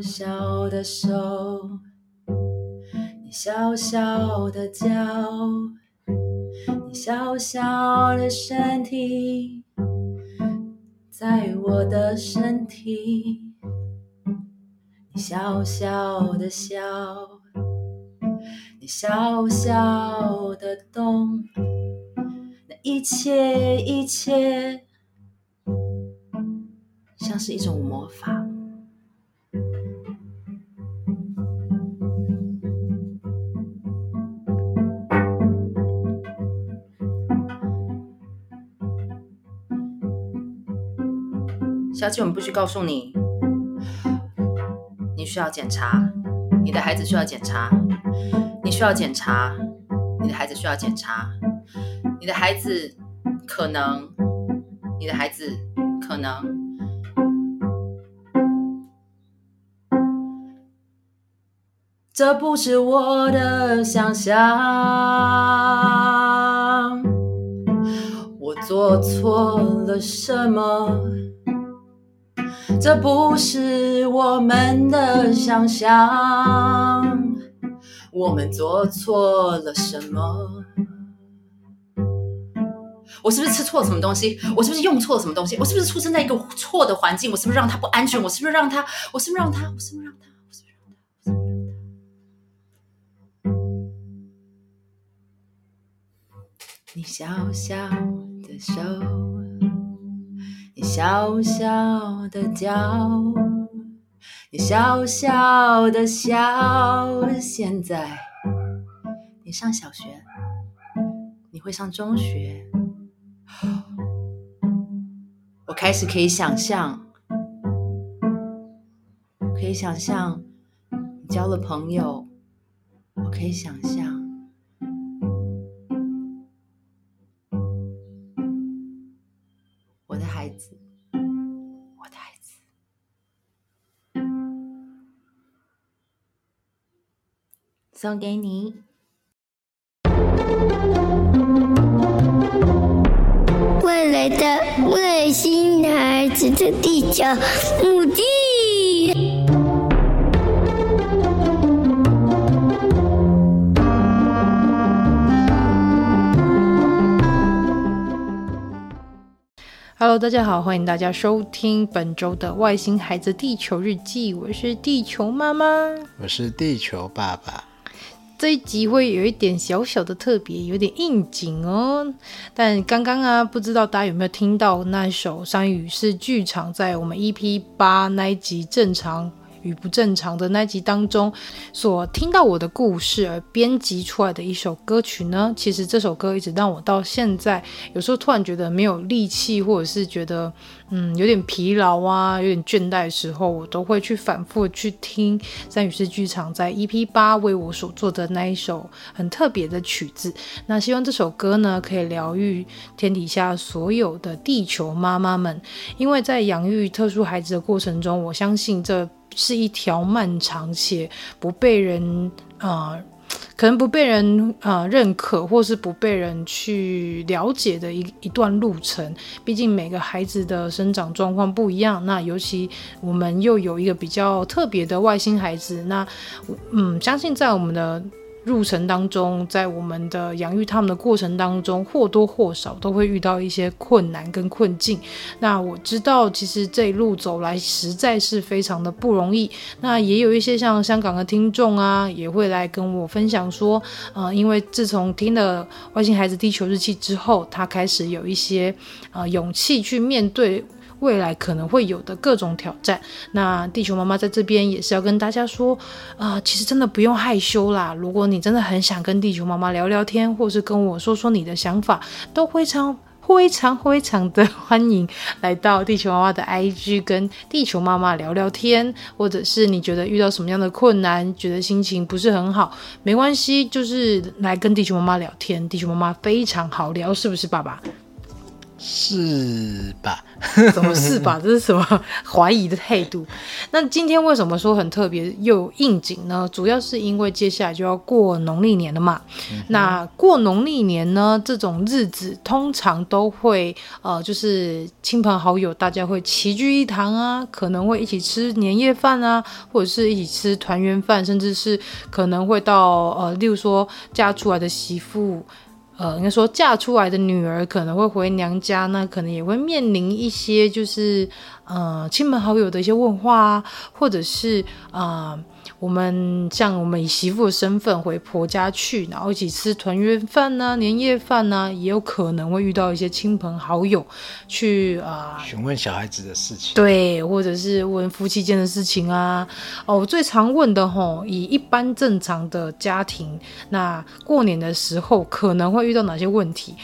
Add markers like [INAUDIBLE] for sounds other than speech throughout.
小小的手，你小小的脚，你小小的身体，在我的身体，你小小的笑，你小小的动，那一切一切，像是一种魔法。小七，我们必须告诉你，你需要检查，你的孩子需要检查，你需要检查，你的孩子需要检查，你的孩子可能，你的孩子可能，这不是我的想象，我做错了什么？这不是我们的想象，我们做错了什么？我是不是吃错了什么东西？我是不是用错了什么东西？我是不是出生在一个错的环境？我是不是让他不安全？我是不是让他？我是不是让他？我是不是让他？我是不是让他？你小小的手。你小小的脚，你小小的笑。现在你上小学，你会上中学。[GASPS] 我开始可以想象，可以想象你交了朋友，我可以想象。送给你。未来的外星孩子的地球母地。Hello，大家好，欢迎大家收听本周的《外星孩子地球日记》，我是地球妈妈，我是地球爸爸。这一集会有一点小小的特别，有点应景哦。但刚刚啊，不知道大家有没有听到那首山雨》是剧场在我们 EP 八那一集正常与不正常的那集当中，所听到我的故事而编辑出来的一首歌曲呢？其实这首歌一直让我到现在，有时候突然觉得没有力气，或者是觉得嗯有点疲劳啊，有点倦怠的时候，我都会去反复去听三语式剧场在 EP 八为我所做的那一首很特别的曲子。那希望这首歌呢，可以疗愈天底下所有的地球妈妈们，因为在养育特殊孩子的过程中，我相信这。是一条漫长且不被人啊、可能不被人啊、认可，或是不被人去了解的一一段路程。毕竟每个孩子的生长状况不一样，那尤其我们又有一个比较特别的外星孩子，那嗯，相信在我们的。入程当中，在我们的养育他们的过程当中，或多或少都会遇到一些困难跟困境。那我知道，其实这一路走来实在是非常的不容易。那也有一些像香港的听众啊，也会来跟我分享说，呃，因为自从听了《外星孩子地球日记》之后，他开始有一些呃勇气去面对。未来可能会有的各种挑战，那地球妈妈在这边也是要跟大家说，啊、其实真的不用害羞啦。如果你真的很想跟地球妈妈聊聊天，或是跟我说说你的想法，都非常非常非常的欢迎来到地球妈妈的 IG 跟地球妈妈聊聊天，或者是你觉得遇到什么样的困难，觉得心情不是很好，没关系，就是来跟地球妈妈聊天，地球妈妈非常好聊，是不是，爸爸？是吧？[LAUGHS] 怎么是吧？这是什么 [LAUGHS] 怀疑的态度？那今天为什么说很特别又应景呢？主要是因为接下来就要过农历年了嘛。嗯、那过农历年呢，这种日子通常都会呃，就是亲朋好友大家会齐聚一堂啊，可能会一起吃年夜饭啊，或者是一起吃团圆饭，甚至是可能会到呃，例如说嫁出来的媳妇。呃，应该说嫁出来的女儿可能会回娘家，那可能也会面临一些就是呃亲朋好友的一些问话啊，或者是啊。我们像我们以媳妇的身份回婆家去，然后一起吃团圆饭呐、年夜饭呐，也有可能会遇到一些亲朋好友去啊询问小孩子的事情，对，或者是问夫妻间的事情啊。哦，我最常问的吼，以一般正常的家庭，那过年的时候可能会遇到哪些问题？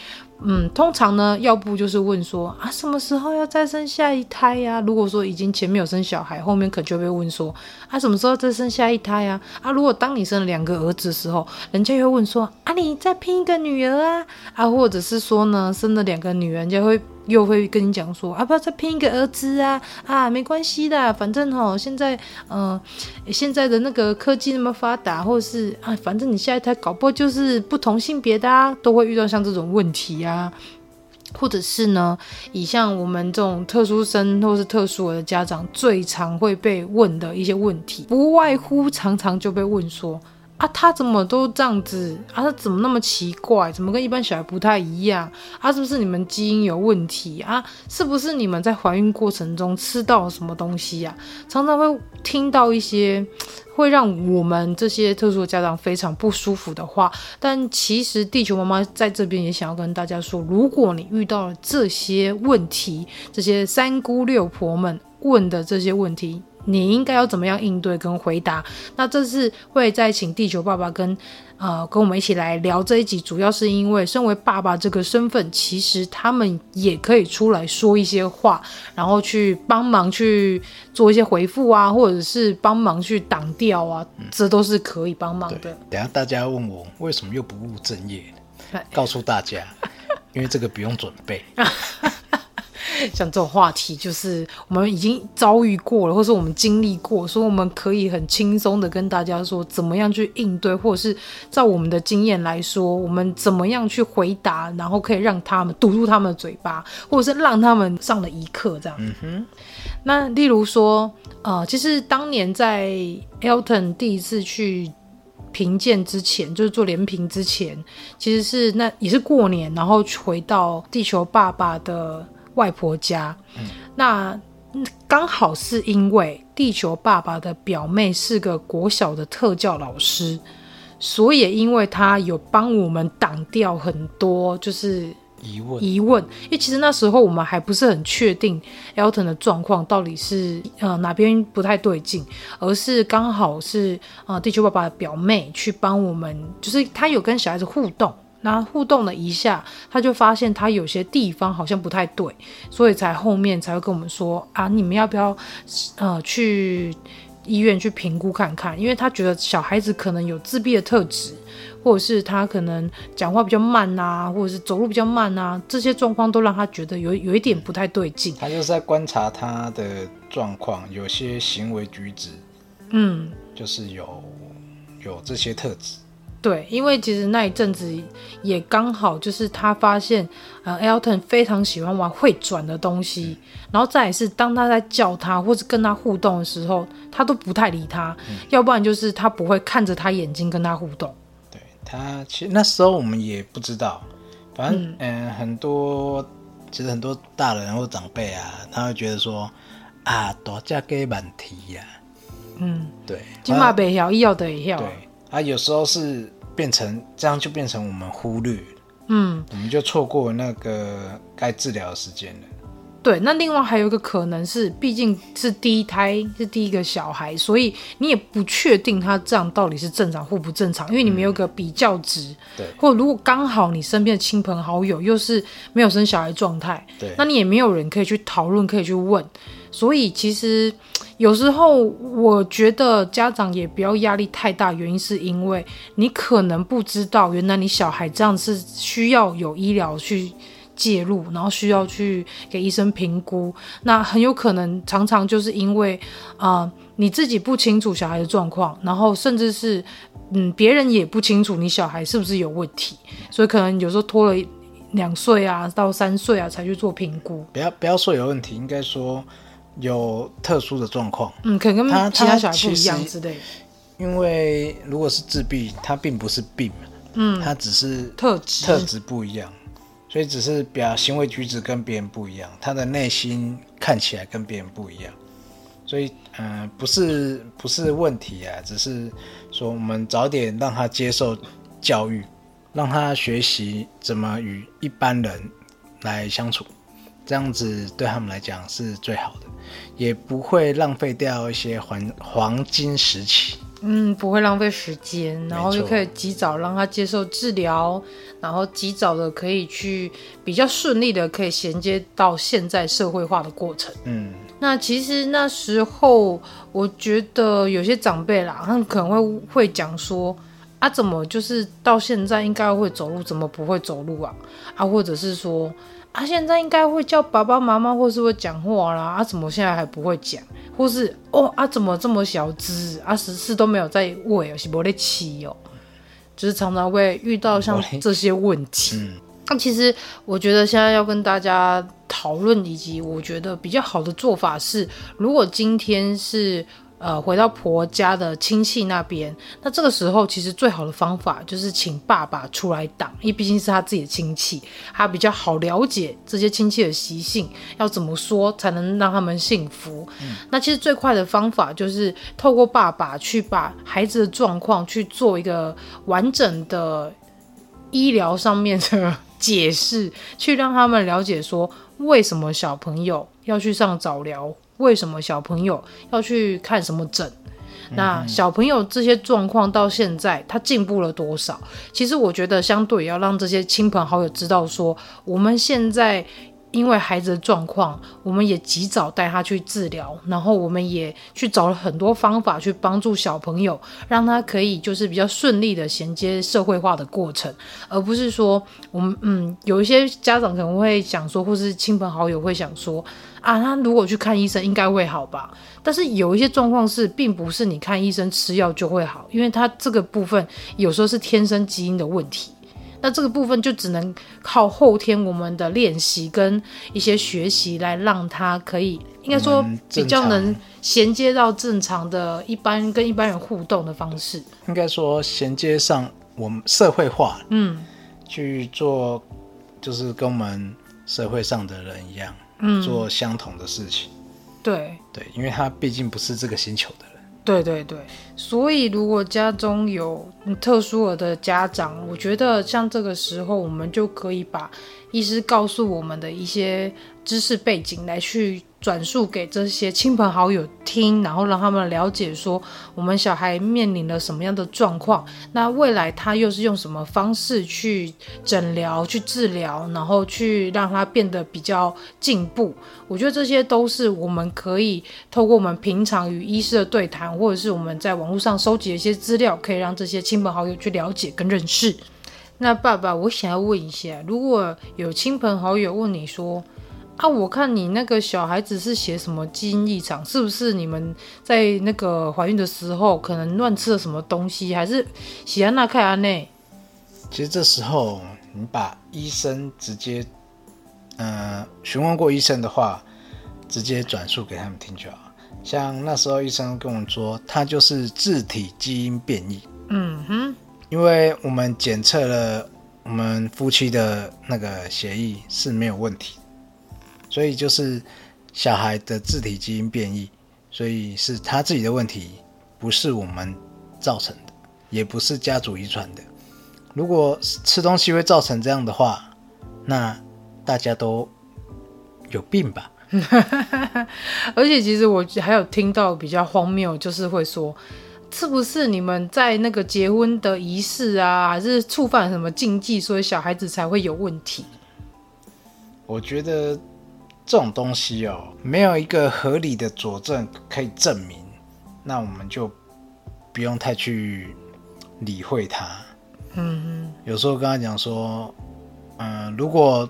嗯，通常呢，要不就是问说啊，什么时候要再生下一胎呀？如果说已经前面有生小孩，后面可就会问说啊，什么时候再生下一胎呀？啊，如果当你生了两个儿子的时候，人家又问说啊，你再拼一个女儿啊？啊，或者是说呢，生了两个女儿，人家会。又会跟你讲说啊，不要再拼一个儿子啊啊，没关系的，反正吼现在嗯、呃，现在的那个科技那么发达，或者是啊，反正你下一胎搞不好就是不同性别的啊，都会遇到像这种问题啊，或者是呢，以像我们这种特殊生或是特殊的家长最常会被问的一些问题，不外乎常常就被问说。啊，他怎么都这样子啊？他怎么那么奇怪？怎么跟一般小孩不太一样？啊，是不是你们基因有问题啊？是不是你们在怀孕过程中吃到什么东西呀？常常会听到一些会让我们这些特殊的家长非常不舒服的话。但其实地球妈妈在这边也想要跟大家说，如果你遇到了这些问题，这些三姑六婆们问的这些问题。你应该要怎么样应对跟回答？那这次会再请地球爸爸跟呃跟我们一起来聊这一集，主要是因为身为爸爸这个身份，其实他们也可以出来说一些话，然后去帮忙去做一些回复啊，或者是帮忙去挡掉啊，嗯、这都是可以帮忙的。等下大家问我为什么又不务正业，告诉大家，因为这个不用准备。[LAUGHS] [LAUGHS] 像这种话题，就是我们已经遭遇过了，或是我们经历过，所以我们可以很轻松的跟大家说，怎么样去应对，或者是照我们的经验来说，我们怎么样去回答，然后可以让他们堵住他们的嘴巴，或者是让他们上了一课，这样。嗯哼。那例如说，呃，其实当年在 Elton 第一次去评鉴之前，就是做连评之前，其实是那也是过年，然后回到地球爸爸的。外婆家，嗯、那刚好是因为地球爸爸的表妹是个国小的特教老师，所以也因为他有帮我们挡掉很多就是疑问疑问。因为其实那时候我们还不是很确定 Elton 的状况到底是呃哪边不太对劲，而是刚好是呃地球爸爸的表妹去帮我们，就是他有跟小孩子互动。那互动了一下，他就发现他有些地方好像不太对，所以才后面才会跟我们说啊，你们要不要呃去医院去评估看看？因为他觉得小孩子可能有自闭的特质，或者是他可能讲话比较慢啊，或者是走路比较慢啊，这些状况都让他觉得有有一点不太对劲。他就是在观察他的状况，有些行为举止，嗯，就是有有这些特质。对，因为其实那一阵子也刚好就是他发现，呃，Elton 非常喜欢玩会转的东西，嗯、然后再也是当他在叫他或者跟他互动的时候，他都不太理他，嗯、要不然就是他不会看着他眼睛跟他互动。对他，其实那时候我们也不知道，反正嗯、呃，很多其实很多大人或长辈啊，他会觉得说啊，多嫁给满题呀，嗯，对，金马北要，医药的也要，对，啊有时候是。变成这样就变成我们忽略，嗯，我们就错过那个该治疗的时间了。对，那另外还有一个可能是，毕竟是第一胎，是第一个小孩，所以你也不确定他这样到底是正常或不正常，因为你没有个比较值。嗯、对，或如果刚好你身边的亲朋好友又是没有生小孩状态，对，那你也没有人可以去讨论，可以去问。所以其实有时候我觉得家长也不要压力太大，原因是因为你可能不知道，原来你小孩这样是需要有医疗去介入，然后需要去给医生评估。那很有可能常常就是因为啊、你自己不清楚小孩的状况，然后甚至是嗯，别人也不清楚你小孩是不是有问题，[LAUGHS] 所以可能有时候拖了两岁啊到三岁啊才去做评估。不要不要说有问题，应该说有特殊的状况。嗯，可能跟其他小孩不一样之类的。因为如果是自闭，他并不是病，嗯，他只是特质。特质不一样，所以只是表行为举止跟别人不一样，他的内心看起来跟别人不一样，所以嗯、呃，不是不是问题啊，只是说我们早点让他接受教育，让他学习怎么与一般人来相处，这样子对他们来讲是最好的，也不会浪费掉一些黄黄金时期。嗯，不会浪费时间，然后就可以及早让他接受治疗，然后及早的可以去比较顺利的可以衔接到现在社会化的过程。嗯，那其实那时候我觉得有些长辈啦，他们可能会会讲说啊，怎么就是到现在应该会走路，怎么不会走路啊？啊，或者是说。啊，现在应该会叫爸爸妈妈，或是会讲话啦。啊，怎么现在还不会讲？或是哦，啊，怎么这么小只？啊，十四都没有在喂，是没得吃哦。就是常常会遇到像这些问题。那、嗯、其实我觉得现在要跟大家讨论，以及我觉得比较好的做法是，如果今天是。呃，回到婆家的亲戚那边，那这个时候其实最好的方法就是请爸爸出来挡，因为毕竟是他自己的亲戚，他比较好了解这些亲戚的习性，要怎么说才能让他们幸福。嗯。那其实最快的方法就是透过爸爸去把孩子的状况去做一个完整的医疗上面的解释，去让他们了解说为什么小朋友要去上早疗。为什么小朋友要去看什么诊？那小朋友这些状况到现在他进步了多少？其实我觉得，相对要让这些亲朋好友知道说，我们现在。因为孩子的状况，我们也及早带他去治疗，然后我们也去找了很多方法去帮助小朋友，让他可以就是比较顺利的衔接社会化的过程，而不是说我们嗯，有一些家长可能会想说，或是亲朋好友会想说啊，他如果去看医生应该会好吧？但是有一些状况是，并不是你看医生吃药就会好，因为他这个部分有时候是天生基因的问题。那这个部分就只能靠后天我们的练习跟一些学习来让他可以，应该说比较能衔接到正常的一般跟一般人互动的方式。应该说衔接上我们社会化，嗯，去做就是跟我们社会上的人一样，嗯，做相同的事情。对对，因为他毕竟不是这个星球的人。对对对，所以如果家中有特殊儿的家长，我觉得像这个时候，我们就可以把医师告诉我们的一些知识背景来去。转述给这些亲朋好友听，然后让他们了解说我们小孩面临了什么样的状况，那未来他又是用什么方式去诊疗、去治疗，然后去让他变得比较进步。我觉得这些都是我们可以透过我们平常与医师的对谈，或者是我们在网网络上收集一些资料，可以让这些亲朋好友去了解跟认识。那爸爸，我想要问一下，如果有亲朋好友问你说，啊，我看你那个小孩子是写什么基因异常，是不是你们在那个怀孕的时候可能乱吃了什么东西，还是喜安娜凯安内？其实这时候你把医生直接，呃，询问过医生的话，直接转述给他们听就好。像那时候医生跟我们说，他就是自体基因变异。嗯哼，因为我们检测了我们夫妻的那个协议是没有问题。所以就是小孩的自体基因变异，所以是他自己的问题，不是我们造成的，也不是家族遗传的。如果吃东西会造成这样的话，那大家都有病吧？[LAUGHS] 而且其实我还有听到比较荒谬，就是会说，是不是你们在那个结婚的仪式啊，还是触犯什么禁忌，所以小孩子才会有问题？我觉得。这种东西哦，没有一个合理的佐证可以证明，那我们就不用太去理会它。嗯哼，有时候跟他讲说，嗯、呃，如果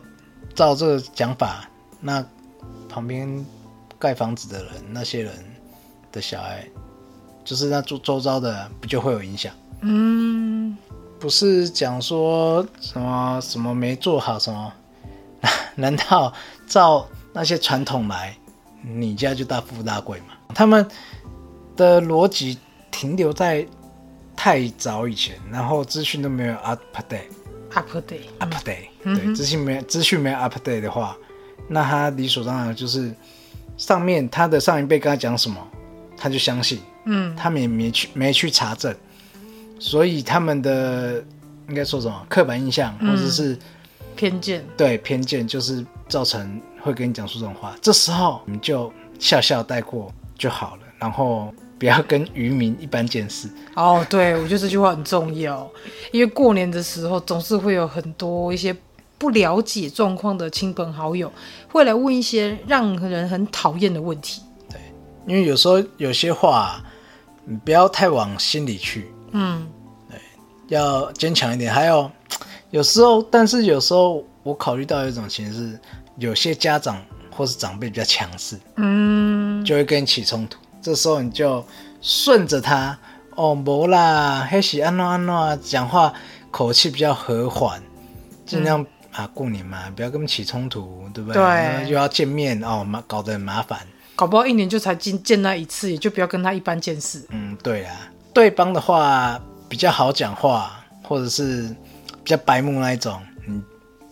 照这个讲法，那旁边盖房子的人，那些人的小孩，就是那周周遭的，不就会有影响？嗯，不是讲说什么什么没做好什么？[LAUGHS] 难道照那些传统来，你家就大富大贵吗？他们的逻辑停留在太早以前，然后资讯都没有 update，update，update，对，资讯没资讯没有 update 的话，那他理所当然就是上面他的上一辈跟他讲什么，他就相信，嗯，他们也没去没去查证，所以他们的应该说什么刻板印象或者是偏见，对偏见就是造成会跟你讲出这种话，这时候你就笑笑带过就好了，然后。不要跟渔民一般见识。哦。对，我觉得这句话很重要，因为过年的时候总是会有很多一些不了解状况的亲朋好友会来问一些让人很讨厌的问题。对，因为有时候有些话你不要太往心里去。嗯，对，要坚强一点。还有有时候，但是有时候我考虑到一种情况是，有些家长或是长辈比较强势，嗯，就会跟你起冲突。这时候你就顺着他哦，没啦，还是安诺安诺，讲话口气比较和缓，尽量、嗯、啊过年嘛，不要跟他们起冲突，对不对？对，又要见面哦，麻搞得很麻烦，搞不好一年就才见见那一次，也就不要跟他一般见识。嗯，对啊，对方的话比较好讲话，或者是比较白目那一种。嗯，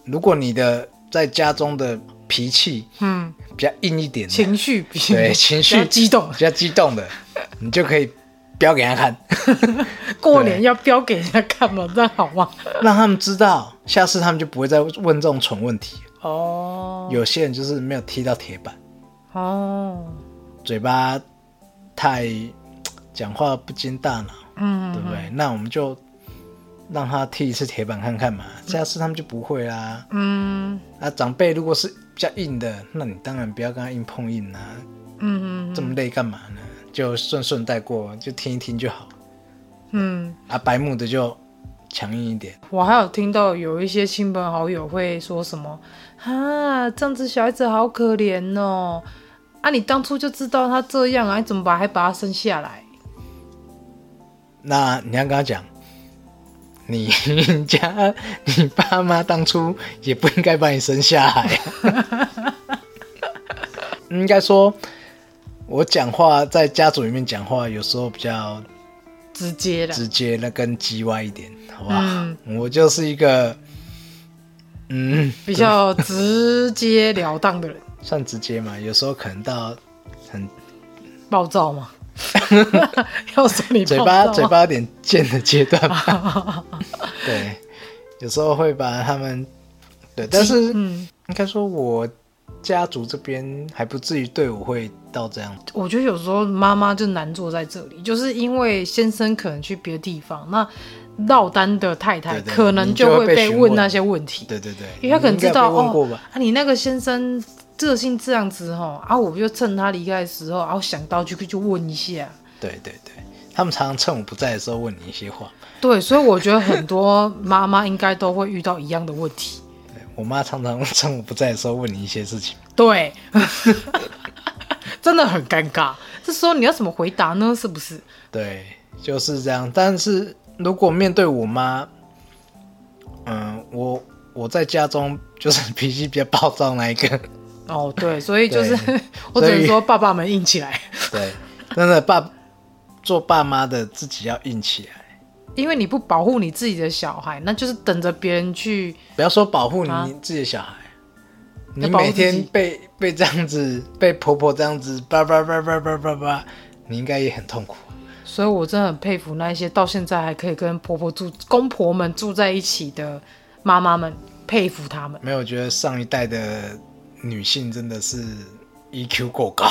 如果你的在家中的。脾气，嗯，比较硬一点，情绪比对 [LAUGHS] 情绪激动，比较激动的，你就可以飙给他看。[LAUGHS] 过年要标给人家看嘛？这样好吗？让他们知道，下次他们就不会再问这种蠢问题。哦，有些人就是没有踢到铁板，哦，嘴巴太讲话不经大脑，嗯，对不对？那我们就。让他踢一次铁板看看嘛，下次他们就不会啦。嗯，那长辈如果是比较硬的，那你当然不要跟他硬碰硬啦。嗯嗯，这么累干嘛呢？就顺顺带过，就听一听就好。嗯，啊，白目的就强硬一点。我还有听到有一些亲朋好友会说什么啊，这样子小孩子好可怜哦。啊，你当初就知道他这样啊，你怎么把还把他生下来？那你要跟他讲。你家你爸妈当初也不应该把你生下来，[LAUGHS] 应该说，我讲话在家族里面讲话，有时候比较直接的，直接那跟叽歪一点，好不好？嗯、我就是一个嗯比较直截了当的人，[LAUGHS] 算直接嘛？有时候可能到很 [LAUGHS] 暴躁嘛。[LAUGHS] 要说你嘴巴嘴巴有点贱的阶段吧，对，有时候会把他们对，但是嗯，应该说我家族这边还不至于对我会到这样。我觉得有时候妈妈就难做在这里，就是因为先生可能去别的地方，那落单的太太可能就会被问那些问题。对对对，因为他可能知道哦，啊，你那个先生。个性这样子哈，啊，我就趁他离开的时候，然后想到就就问一下。对对对，他们常常趁我不在的时候问你一些话。对，所以我觉得很多妈妈应该都会遇到一样的问题。对，我妈常常趁我不在的时候问你一些事情。对，真的很尴尬。这时候你要怎么回答呢？是不是？对，就是这样。但是如果面对我妈，嗯，我我在家中就是脾气比较暴躁那一个。哦，对，所以就是 [LAUGHS] 我只能说，爸爸们硬起来。对，真的爸做爸妈的自己要硬起来，因为你不保护你自己的小孩，那就是等着别人去。不要说保护你自己的小孩，啊、你每天被被这样子，被婆婆这样子叭叭叭叭叭叭叭，你应该也很痛苦。所以我真的很佩服那些到现在还可以跟婆婆住、公婆们住在一起的妈妈们，佩服他们。没有，我觉得上一代的。女性真的是 EQ 过高，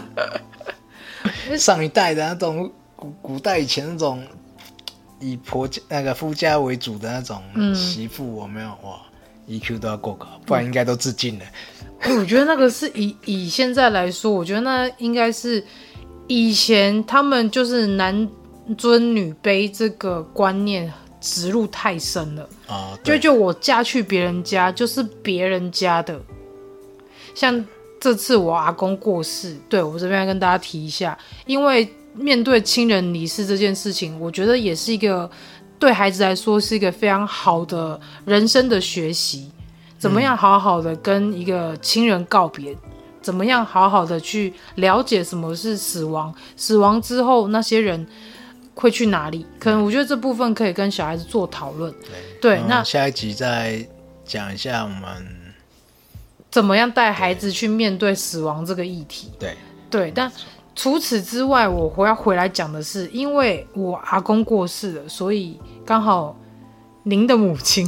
[LAUGHS] 上一代的那种古古代以前那种以婆家那个夫家为主的那种媳妇，我没有哇，EQ 都要过高，不然应该都自尽了。我觉得那个是以以现在来说，我觉得那应该是以前他们就是男尊女卑这个观念植入太深了。哦，就就我嫁去别人家，就是别人家的。像这次我阿公过世，对，我这边要跟大家提一下，因为面对亲人离世这件事情，我觉得也是一个对孩子来说是一个非常好的人生的学习。怎么样好好的跟一个亲人告别？怎么样好好的去了解什么是死亡？死亡之后那些人会去哪里？可能我觉得这部分可以跟小孩子做讨论。对，嗯、那下一集再讲一下我们怎么样带孩子去面对死亡这个议题。对对，但除此之外，我回要回来讲的是，因为我阿公过世了，所以刚好。您的母亲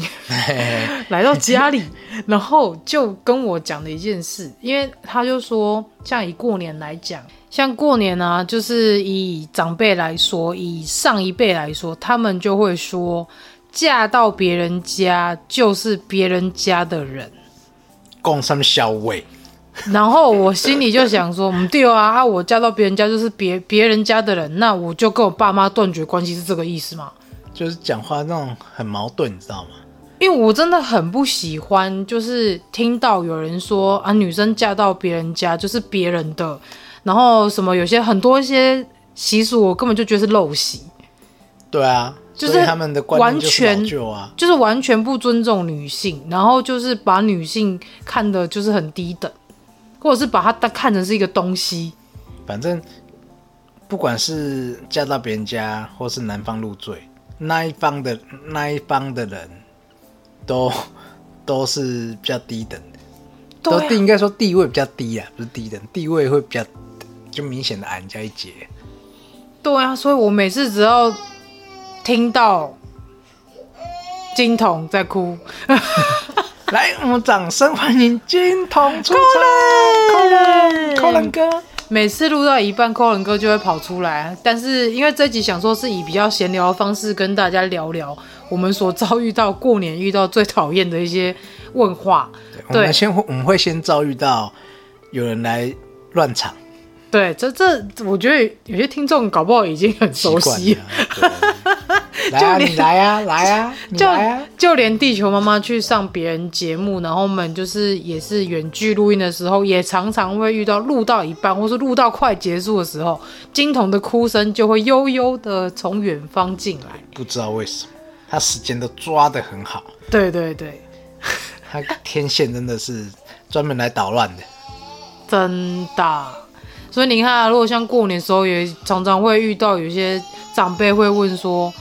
[LAUGHS] 来到家里，然后就跟我讲了一件事，因为他就说，像以过年来讲，像过年啊，就是以长辈来说，以上一辈来说，他们就会说，嫁到别人家就是别人家的人，共什么小位。然后我心里就想说，嗯，对啊，啊，我嫁到别人家就是别别人家的人，那我就跟我爸妈断绝关系，是这个意思吗？就是讲话那种很矛盾，你知道吗？因为我真的很不喜欢，就是听到有人说啊，女生嫁到别人家就是别人的，然后什么有些很多一些习俗，我根本就觉得是陋习。对啊，就是他们的观念就是啊，就是完全不尊重女性，然后就是把女性看的就是很低等，或者是把她当看成是一个东西。反正不管是嫁到别人家，或是男方入赘。那一方的那一方的人都都是比较低等的，啊、都地应该说地位比较低啊，不是低等，地位会比较就明显的矮人家一截。对啊，所以我每次只要听到金童在哭，[LAUGHS] 来，我们掌声欢迎金童出场，扣人扣人哥。每次录到一半，扣人哥就会跑出来。但是因为这集想说是以比较闲聊的方式跟大家聊聊我们所遭遇到过年遇到最讨厌的一些问话。对，我们先我们会先遭遇到有人来乱场。对，这这我觉得有些听众搞不好已经很熟悉。来啊，你来啊，来啊，[LAUGHS] 就就连地球妈妈去上别人节目，然后我们就是也是远距录音的时候，也常常会遇到录到一半，或是录到快结束的时候，金童的哭声就会悠悠的从远方进来。不知道为什么，他时间都抓得很好。对对对，他天线真的是专门来捣乱的，真的。所以你看，如果像过年的时候，也常常会遇到有些长辈会问说。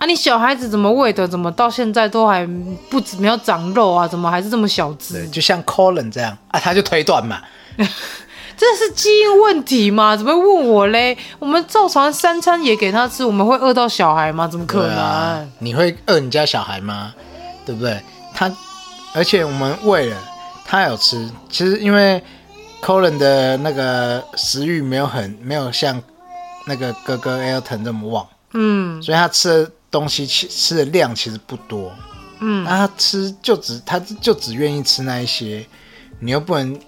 啊！你小孩子怎么喂的？怎么到现在都还不止没有长肉啊？怎么还是这么小只？就像 Colin 这样啊，他就推断嘛。[LAUGHS] 这是基因问题吗？怎么会问我嘞？我们照常三餐也给他吃，我们会饿到小孩吗？怎么可能？啊、你会饿你家小孩吗？对不对？他，而且我们喂了，他有吃。其实因为 Colin 的那个食欲没有很没有像那个哥哥 Elton 这么旺，嗯，所以他吃。东西吃吃的量其实不多，嗯，那他吃就只他就只愿意吃那一些，你又不能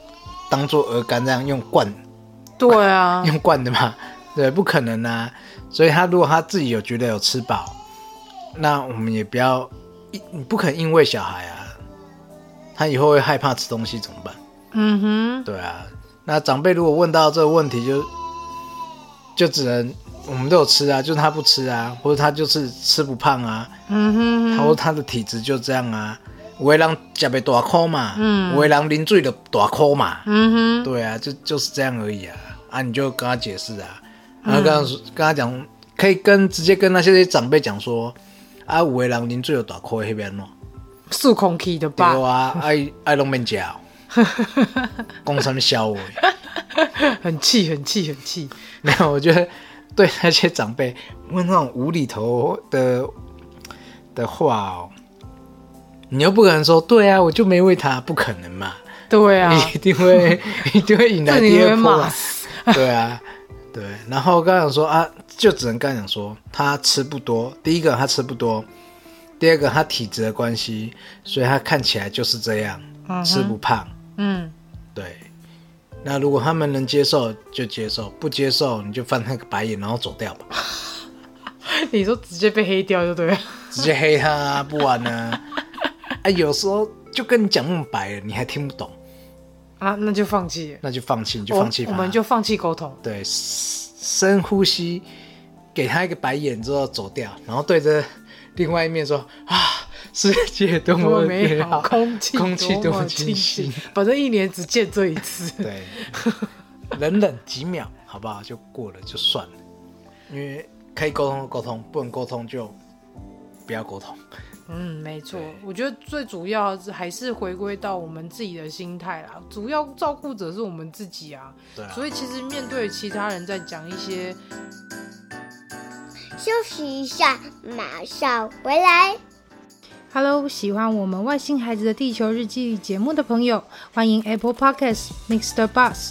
当做鹅肝这样用罐，对啊，[LAUGHS] 用罐的嘛，对，不可能啊。所以他如果他自己有觉得有吃饱，那我们也不要，你不可能硬喂小孩啊，他以后会害怕吃东西怎么办？嗯哼，对啊。那长辈如果问到这个问题就，就就只能。我们都有吃啊，就是他不吃啊，或者他就是吃不胖啊，嗯哼，他说他的体质就这样啊，有的人吃不大颗嘛，嗯，有的人啉水就大颗嘛，嗯哼，对啊，就就是这样而已啊，啊，你就跟他解释啊，然后跟他跟他讲，可以跟直接跟那些长辈讲说，啊，有的人啉水就大颗，那边喏，数空气的吧，对啊，爱爱拢免食，[LAUGHS] 讲什么笑话，很气，很气，很气，没有，我觉得。对那些长辈问那种无厘头的的话哦，你又不可能说对啊，我就没喂他，不可能嘛。对啊，[LAUGHS] 你一定会一定会引来第二波。对啊，对。然后刚刚讲说啊，就只能刚刚讲说他吃不多。第一个他吃不多，第二个他体质的关系，所以他看起来就是这样，嗯、吃不胖。嗯，对。那如果他们能接受就接受，不接受你就翻他个白眼，然后走掉吧。[LAUGHS] 你说直接被黑掉就对了，直接黑他啊，不玩呢？[LAUGHS] 哎，有时候就跟你讲那么白了，你还听不懂啊？那就放弃，那就放弃，你就放弃，我们就放弃沟通。对，深呼吸，给他一个白眼之后走掉，然后对着另外一面说啊，世界多么美好，空气空气多么清新，反正一年只见这一次。[LAUGHS] 对，冷冷几秒，好不好？就过了就算了，因为可以沟通沟通，不能沟通就不要沟通。嗯，没错，我觉得最主要还是回归到我们自己的心态啦。主要照顾者是我们自己啊，对啊。所以其实面对其他人在讲一些，休息一下，马上回来。Hello，喜欢我们外星孩子的地球日记节目的朋友，欢迎 Apple Podcasts Mr. Bus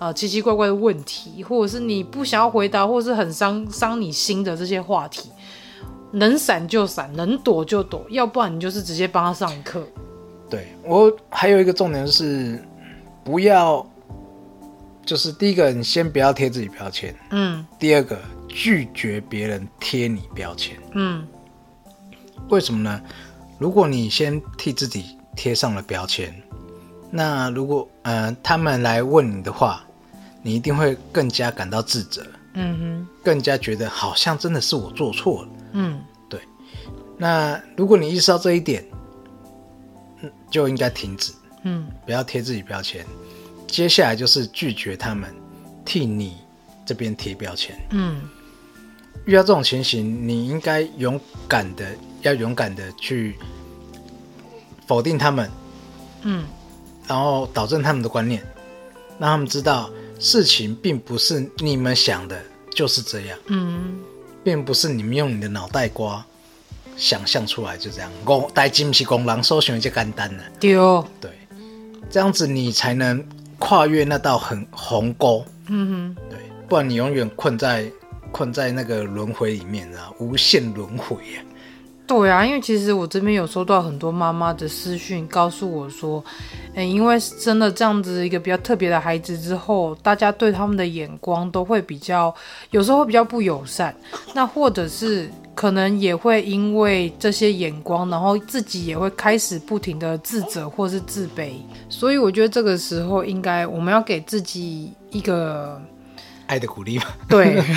啊，奇奇怪怪的问题，或者是你不想要回答，或者是很伤伤你心的这些话题，能闪就闪，能躲就躲，要不然你就是直接帮他上课。对，我还有一个重点是，不要，就是第一个，你先不要贴自己标签，嗯。第二个，拒绝别人贴你标签，嗯。为什么呢？如果你先替自己贴上了标签，那如果呃他们来问你的话，你一定会更加感到自责，嗯哼，更加觉得好像真的是我做错了，嗯，对。那如果你意识到这一点，就应该停止，嗯，不要贴自己标签。接下来就是拒绝他们替你这边贴标签，嗯。遇到这种情形，你应该勇敢的，要勇敢的去否定他们，嗯，然后导正他们的观念，让他们知道。事情并不是你们想的，就是这样。嗯，并不是你们用你的脑袋瓜想象出来就这样。我带金皮公狼搜寻就简单了。对哦，对，这样子你才能跨越那道很鸿沟。嗯哼，对，不然你永远困在困在那个轮回里面啊，无限轮回啊。对啊，因为其实我这边有收到很多妈妈的私讯，告诉我说，嗯，因为生了这样子一个比较特别的孩子之后，大家对他们的眼光都会比较，有时候会比较不友善，那或者是可能也会因为这些眼光，然后自己也会开始不停的自责或是自卑，所以我觉得这个时候应该我们要给自己一个爱的鼓励吧。对。[LAUGHS]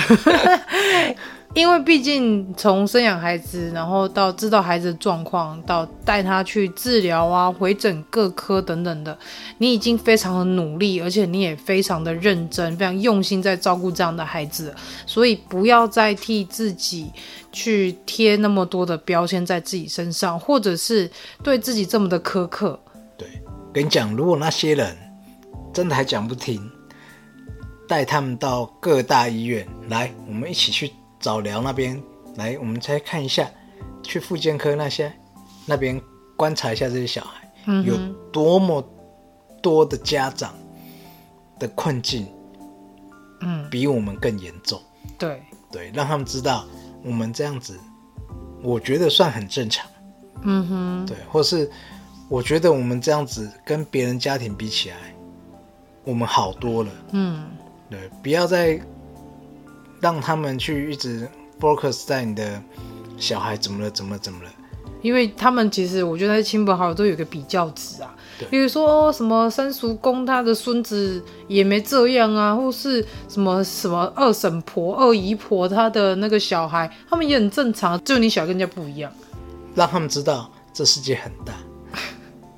[LAUGHS] 因为毕竟从生养孩子，然后到知道孩子的状况，到带他去治疗啊、回诊各科等等的，你已经非常的努力，而且你也非常的认真、非常用心在照顾这样的孩子，所以不要再替自己去贴那么多的标签在自己身上，或者是对自己这么的苛刻。对，跟你讲，如果那些人真的还讲不听，带他们到各大医院来，我们一起去。早疗那边来，我们再看一下，去复健科那些那边观察一下这些小孩，嗯、有多么多的家长的困境，嗯，比我们更严重。对对，让他们知道我们这样子，我觉得算很正常。嗯哼，对，或是我觉得我们这样子跟别人家庭比起来，我们好多了。嗯，对，不要再。让他们去一直 focus 在你的小孩怎么了，怎么，怎么了？因为他们其实，我觉得亲朋好友都有个比较值啊。对，比如说什么三叔公他的孙子也没这样啊，或是什么什么二婶婆、二姨婆他的那个小孩，他们也很正常，就你小孩跟人家不一样。让他们知道这世界很大，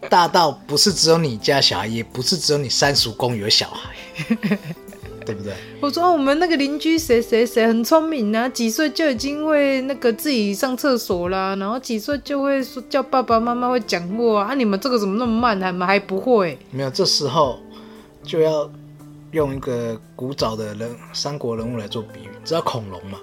大到不是只有你家小孩，也不是只有你三叔公有小孩。对不对？我说我们那个邻居谁谁谁很聪明啊，几岁就已经会那个自己上厕所啦，然后几岁就会说叫爸爸妈妈会讲话啊。你们这个怎么那么慢？还还不会？没有，这时候就要用一个古早的人三国人物来做比喻，知道恐龙吗？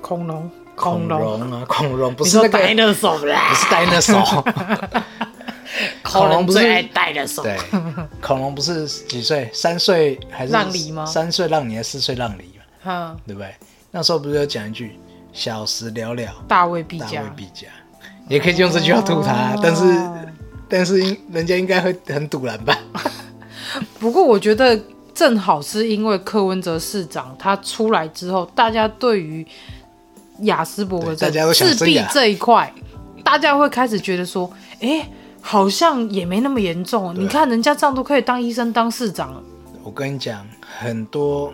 恐龙，恐龙龙啊，恐龙不是那个，戴的手啦，不是戴那手。[LAUGHS] [LAUGHS] 恐龙不是爱戴的手。对，恐龙不是几岁？三岁还是让梨吗？三岁让梨还是四岁让梨嘛？嗯，对不对？那时候不是有讲一句“小时了了，大未必大佳”，未必佳，也可以用这句话吐他，哦、但是但是应人家应该会很堵然吧？[LAUGHS] 不过我觉得正好是因为柯文哲市长他出来之后，大家对于雅斯伯格症自闭这一块，大家会开始觉得说，哎。好像也没那么严重，啊、你看人家这样都可以当医生、当市长了。我跟你讲，很多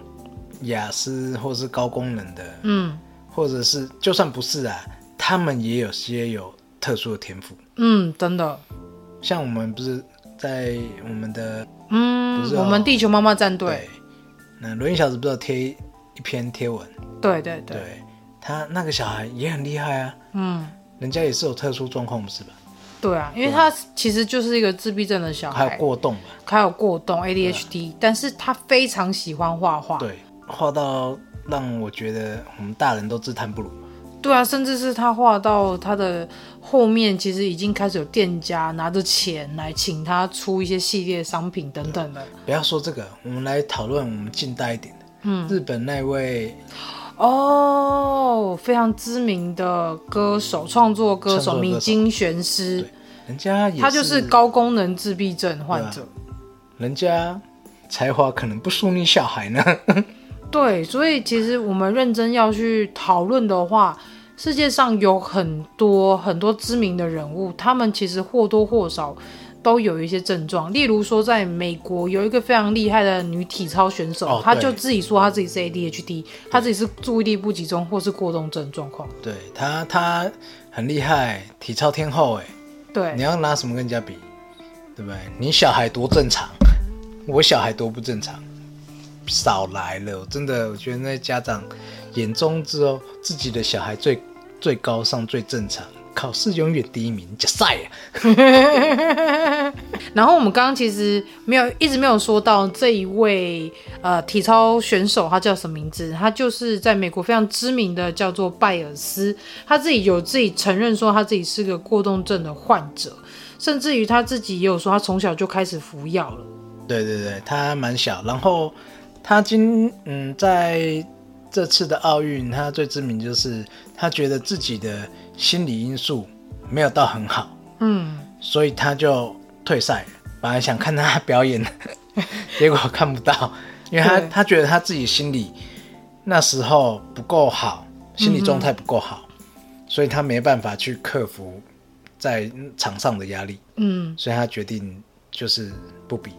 雅思或是高功能的，嗯，或者是就算不是啊，他们也有些有特殊的天赋。嗯，真的。像我们不是在我们的，嗯，我们地球妈妈战队，那轮椅小子不知道贴一篇贴文？对对对，对，他那个小孩也很厉害啊，嗯，人家也是有特殊状况，不是吧？对啊，因为他其实就是一个自闭症的小孩，还有过动嘛，还有过动 ADHD，但是他非常喜欢画画，对，画到让我觉得我们大人都自叹不如。对啊，甚至是他画到他的后面，其实已经开始有店家拿着钱来请他出一些系列商品等等的。不要说这个，我们来讨论我们近代一点的，嗯，日本那位哦，非常知名的歌手、创作歌手米津玄师。人家也，他就是高功能自闭症患者，人家才华可能不输你小孩呢。[LAUGHS] 对，所以其实我们认真要去讨论的话，世界上有很多很多知名的人物，他们其实或多或少都有一些症状。例如说，在美国有一个非常厉害的女体操选手，她、哦、就自己说她自己是 ADHD，她自己是注意力不集中或是过动症状况。对她，她很厉害，体操天后哎。对，你要拿什么跟人家比，对不对？你小孩多正常，我小孩多不正常，少来了！真的，我觉得那家长眼中只有自己的小孩最最高尚、最正常，考试永远第一名，假赛啊！[LAUGHS] 然后我们刚刚其实没有一直没有说到这一位呃体操选手，他叫什么名字？他就是在美国非常知名的，叫做拜尔斯。他自己有自己承认说他自己是个过动症的患者，甚至于他自己也有说他从小就开始服药了。对对对，他蛮小。然后他今嗯在这次的奥运，他最知名就是他觉得自己的心理因素没有到很好，嗯，所以他就。退赛，本来想看他表演，[LAUGHS] 结果看不到，因为他他觉得他自己心理那时候不够好，心理状态不够好，嗯，所以他没办法去克服在场上的压力，嗯，所以他决定就是不比。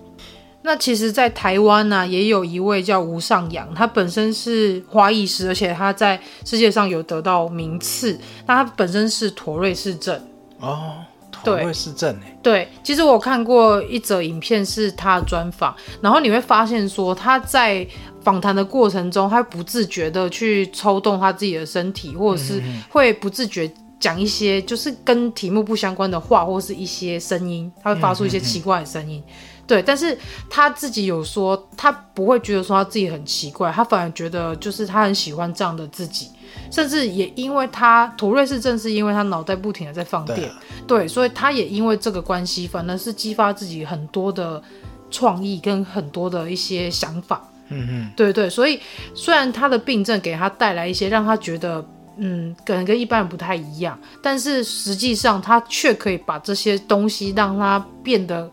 那其实，在台湾呢，啊，也有一位叫吴尚阳，他本身是花艺师，而且他在世界上有得到名次。那他本身是妥瑞氏症哦。对，妥瑞氏症对，其实我看过一则影片，是他的专访，然后你会发现说他在访谈的过程中，他不自觉的去抽动他自己的身体，或者是会不自觉讲一些就是跟题目不相关的话，或是一些声音，他会发出一些奇怪的声音。对，但是他自己有说，他不会觉得说他自己很奇怪，他反而觉得就是他很喜欢这样的自己。甚至也因为他图瑞是正，是因为他脑袋不停的在放电对、啊，对，所以他也因为这个关系，反而是激发自己很多的创意跟很多的一些想法。嗯嗯，对对，所以虽然他的病症给他带来一些让他觉得，嗯，可能跟一般人不太一样，但是实际上他却可以把这些东西让他变得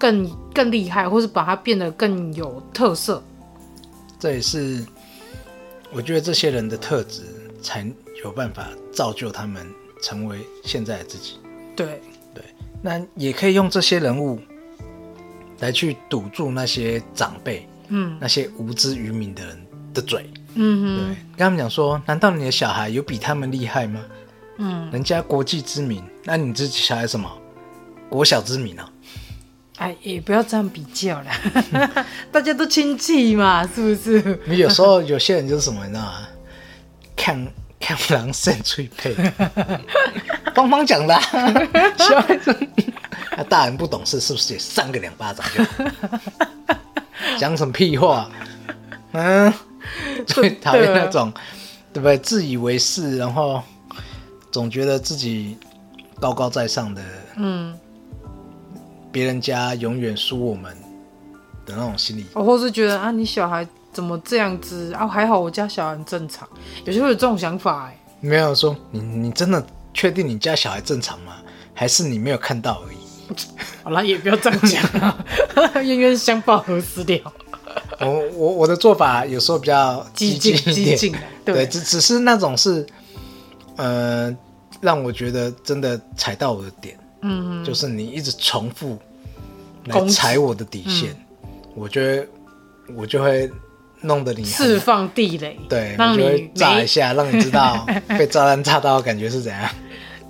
更更厉害，或是把它变得更有特色。这也是我觉得这些人的特质。才有办法造就他们成为现在的自己。对对，那也可以用这些人物来去堵住那些长辈，嗯，那些无知愚民的人的嘴，嗯对，跟他们讲说，难道你的小孩有比他们厉害吗？嗯，人家国际知名，那你自己小孩什么？国小知名啊？哎，也不要这样比较啦，[LAUGHS] 大家都亲戚嘛，是不是？你有时候有些人就是什么，你知道吗？看看狼生翠配，[LAUGHS] 芳芳讲的，小孩子，大人不懂事，是不是也扇个两巴掌就？讲什么屁话？嗯，最讨厌那种，对不对？自以为是，然后总觉得自己高高在上的，嗯，别人家永远输我们的那种心理，或是觉得啊，你小孩怎么这样子啊？还好我家小孩很正常，有些会有这种想法哎。没有说你，你真的确定你家小孩正常吗？还是你没有看到而已？[LAUGHS] 好了，也不要这样讲啊，[LAUGHS] 冤冤相报何时了。[LAUGHS] 我我我的做法有时候比较激进激进，对，只只是那种是，呃，让我觉得真的踩到我的点，嗯，就是你一直重复来踩我的底线，嗯、我觉得我就会弄得你释放地雷，对，让你就会炸一下，让你知道 [LAUGHS] 被炸弹炸到的感觉是怎样。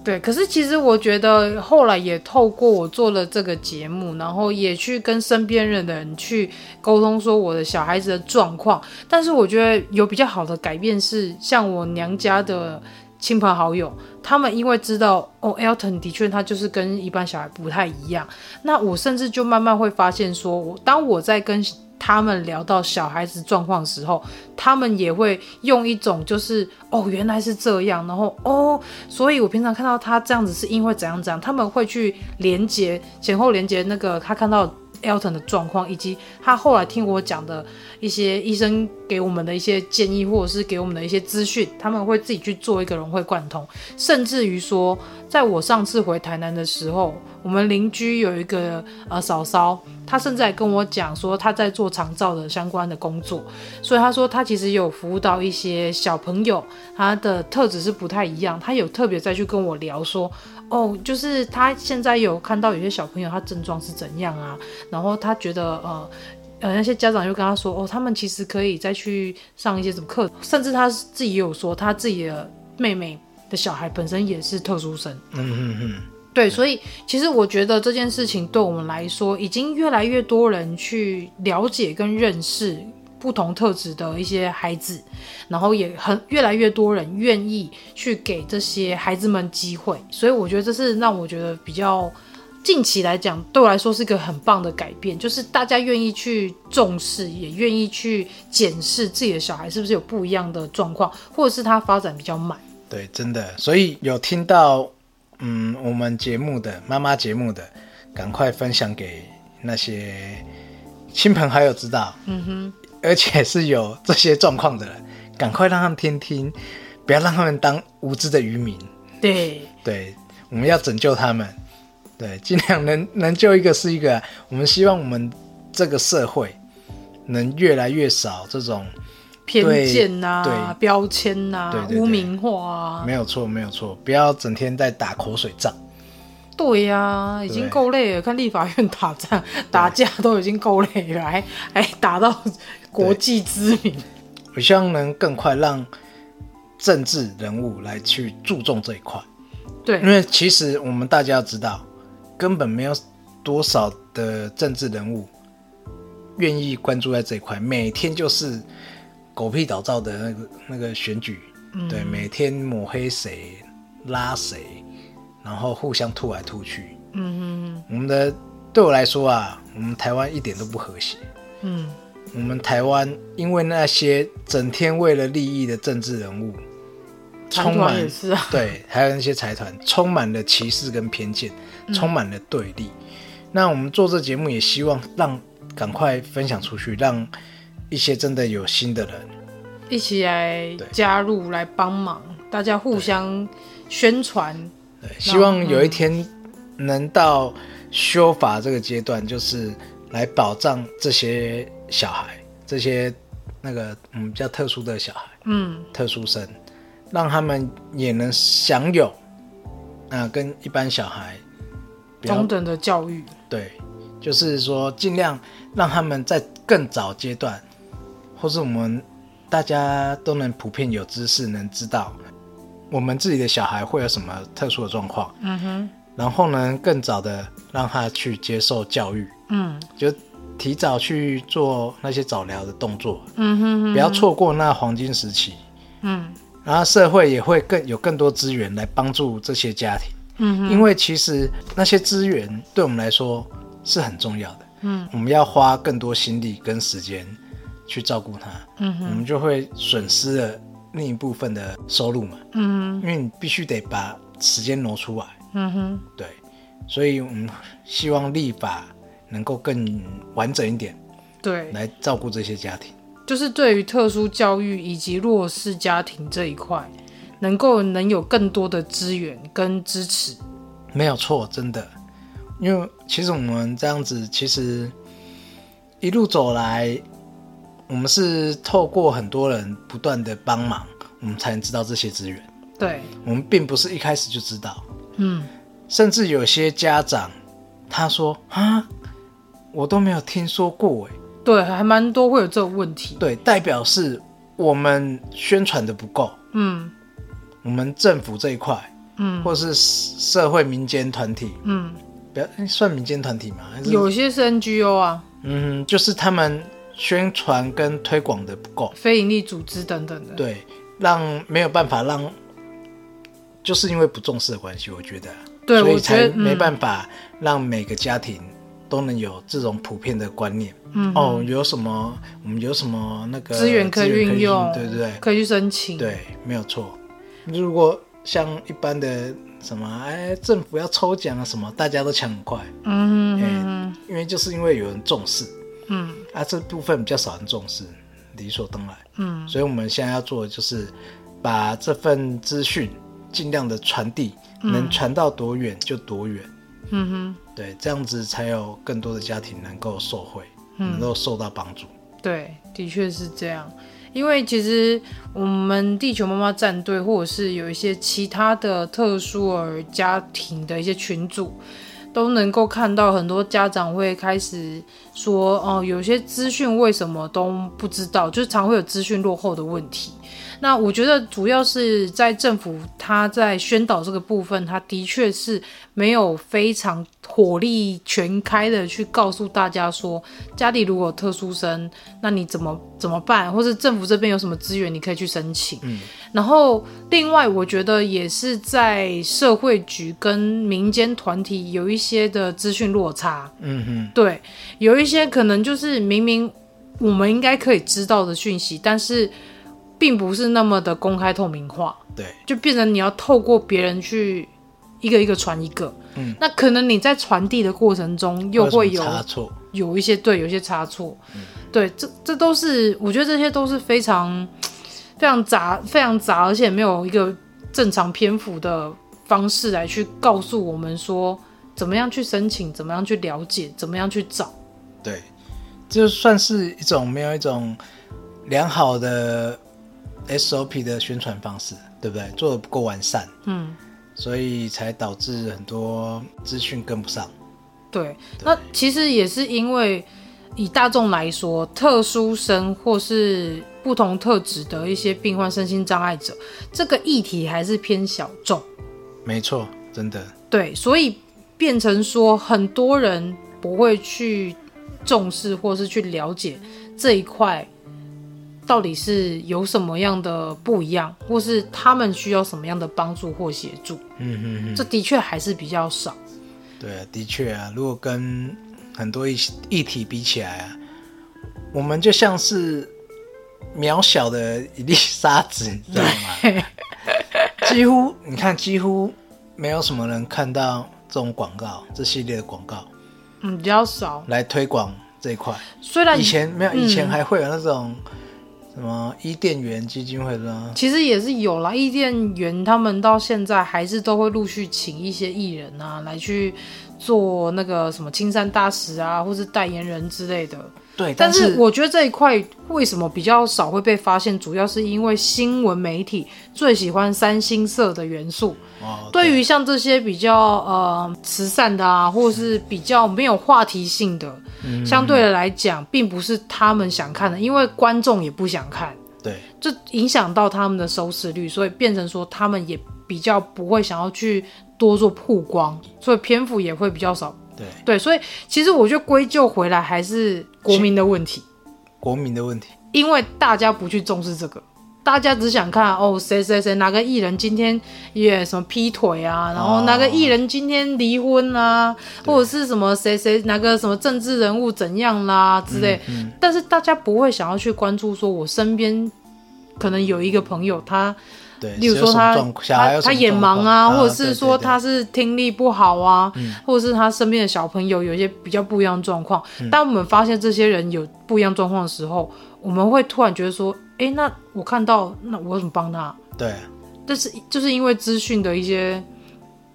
对，可是其实我觉得后来也透过我做了这个节目，然后也去跟身边人的人去沟通，说我的小孩子的状况。但是我觉得有比较好的改变是，像我娘家的亲朋好友，他们因为知道哦，Elton 的确他就是跟一般小孩不太一样。那我甚至就慢慢会发现说，我当我在跟他们聊到小孩子状况时候，他们也会用一种就是哦，原来是这样，然后哦，所以我平常看到他这样子是因为怎样怎样，他们会去连接前后连接那个他看到 Elton 的状况，以及他后来听我讲的一些医生给我们的一些建议，或者是给我们的一些资讯，他们会自己去做一个融会贯通，甚至于说，在我上次回台南的时候，我们邻居有一个呃嫂嫂。她甚至还跟我讲说她在做长照的相关的工作，所以她说她其实有服务到一些小朋友，她的特质是不太一样。她有特别再去跟我聊说，哦，就是她现在有看到有些小朋友他症状是怎样啊，然后她觉得呃呃那些家长又跟他说，哦，他们其实可以再去上一些什么课，甚至他自己也有说他自己的妹妹的小孩本身也是特殊生。嗯嗯嗯。对，所以其实我觉得这件事情对我们来说，已经越来越多人去了解跟认识不同特质的一些孩子，然后也很越来越多人愿意去给这些孩子们机会，所以我觉得这是让我觉得比较近期来讲，对我来说是一个很棒的改变，就是大家愿意去重视，也愿意去检视自己的小孩是不是有不一样的状况，或者是他发展比较慢。对，真的，所以有听到。嗯，我们节目的妈妈节目的，赶快分享给那些亲朋好友知道。嗯哼，而且是有这些状况的人，赶快让他们听听，不要让他们当无知的渔民。对对，我们要拯救他们，对，尽量能能救一个是一个。我们希望我们这个社会能越来越少这种。偏见呐、啊，标签呐、啊，污名化啊，没有错，没有错，不要整天在打口水仗。对呀、啊，已经够累了，看立法院打仗打架都已经够累了，还还打到国际知名。我希望能更快让政治人物来去注重这一块。对，因为其实我们大家要知道，根本没有多少的政治人物愿意关注在这一块，每天就是。狗屁倒灶的那个那个选举，嗯、对，每天抹黑谁、拉谁，然后互相吐来吐去。嗯嗯，我们的对我来说啊，我们台湾一点都不和谐。嗯，我们台湾因为那些整天为了利益的政治人物，充满、啊、对，还有那些财团，充满了歧视跟偏见，充满了对立。嗯、那我们做这节目也希望让赶快分享出去，让。一些真的有心的人一起来加入来帮忙，大家互相宣传。对，希望有一天能到修法这个阶段，就是来保障这些小孩，这些那个嗯比较特殊的小孩，嗯，特殊生，让他们也能享有啊跟一般小孩中等的教育。对，就是说尽量让他们在更早阶段。或是我们大家都能普遍有知识，能知道我们自己的小孩会有什么特殊的状况，嗯哼，然后呢，更早的让他去接受教育，嗯，就提早去做那些早疗的动作，嗯哼，哼，不要错过那黄金时期，嗯，然后社会也会更有更多资源来帮助这些家庭，嗯哼，因为其实那些资源对我们来说是很重要的，嗯，我们要花更多心力跟时间去照顾他，嗯，我们就会损失了另一部分的收入嘛，嗯，因为你必须得把时间挪出来，嗯哼，对，所以我们希望立法能够更完整一点，对，来照顾这些家庭，就是对于特殊教育以及弱势家庭这一块，能够能有更多的资源跟支持，没有错，真的。因为其实我们这样子，其实一路走来，我们是透过很多人不断的帮忙，我们才能知道这些资源。对，我们并不是一开始就知道。嗯，甚至有些家长他说啊，我都没有听说过哎。对，还蛮多会有这种问题。对，代表是我们宣传的不够。嗯，我们政府这一块，嗯，或是社会民间团体，嗯。不要算民间团体吗？还是有些是 NGO 啊。嗯，就是他们宣传跟推广的不够，非营利组织等等的。对，让没有办法让，就是因为不重视的关系，我觉得，对，所以才没办法让每个家庭都能有这种普遍的观念。嗯，哦，有什么我们有什么那个资源可以运用，对对对，可以去申请。对，没有错。如果像一般的。什么？哎，政府要抽奖啊？什么？大家都抢很快。嗯哼哼哼，因为就是因为有人重视，嗯，啊，这部分比较少人重视，理所当然。嗯，所以我们现在要做的就是把这份资讯尽量的传递，嗯、能传到多远就多远。嗯哼，对，这样子才有更多的家庭能够受惠，嗯、能够受到帮助。对，的确是这样。因为其实我们地球妈妈战队，或者是有一些其他的特殊儿家庭的一些群组，都能够看到很多家长会开始说：“哦，有些资讯为什么都不知道？”就常会有资讯落后的问题。那我觉得主要是在政府他在宣导这个部分，他的确是没有非常火力全开的去告诉大家说，家里如果有特殊生，那你怎么怎么办，或是政府这边有什么资源你可以去申请。嗯，然后另外我觉得也是在社会局跟民间团体有一些的资讯落差。嗯哼，对，有一些可能就是明明我们应该可以知道的讯息，但是。并不是那么的公开透明化，对，就变成你要透过别人去一个一个传一个，嗯，那可能你在传递的过程中又会有差错，有一些对，有一些差错，嗯，对，这这都是我觉得这些都是非常非常杂、非常杂，而且没有一个正常篇幅的方式来去告诉我们说怎么样去申请，怎么样去了解，怎么样去找，对，就算是一种没有一种良好的。SOP 的宣传方式，对不对？做的不够完善，嗯，所以才导致很多资讯跟不上。对，对，那其实也是因为以大众来说，特殊生或是不同特质的一些病患、身心障碍者，这个议题还是偏小众。没错，真的。对，所以变成说很多人不会去重视或是去了解这一块。到底是有什么样的不一样，或是他们需要什么样的帮助或协助？嗯嗯嗯，这的确还是比较少。对啊，的确啊，如果跟很多议议题比起来啊，我们就像是渺小的一粒沙子，[LAUGHS] 你知道吗？几乎你看，几乎没有什么人看到这种广告，这系列的广告，嗯，比较少来推广这一块。虽然以前没有，以前还会有那种。什么伊甸园基金会啦？其实也是有啦。伊甸园他们到现在还是都会陆续请一些艺人啊来去做那个什么青山大使啊，或是代言人之类的。对，但是我觉得这一块为什么比较少会被发现，主要是因为新闻媒体最喜欢三星色的元素。哦，对于像这些比较呃慈善的啊，或是比较没有话题性的，嗯、相对的来讲，并不是他们想看的，因为观众也不想看。对，这影响到他们的收视率，所以变成说他们也比较不会想要去多做曝光，所以篇幅也会比较少。对对，所以其实我觉得归咎回来还是国民的问题，国民的问题，因为大家不去重视这个，大家只想看哦，谁谁谁哪个艺人今天也什么劈腿啊，然后哪个艺人今天离婚啊，或者是什么谁谁哪个什么政治人物怎样啦之类。嗯嗯、但是大家不会想要去关注，说我身边可能有一个朋友他。对，例如说他他他眼盲啊，啊，或者是说他是听力不好啊，嗯、或者是他身边的小朋友有一些比较不一样的状况。嗯、当我们发现这些人有不一样状况的时候，我们会突然觉得说，哎、欸，那我看到，那我怎么帮他？对，但是就是因为资讯的一些，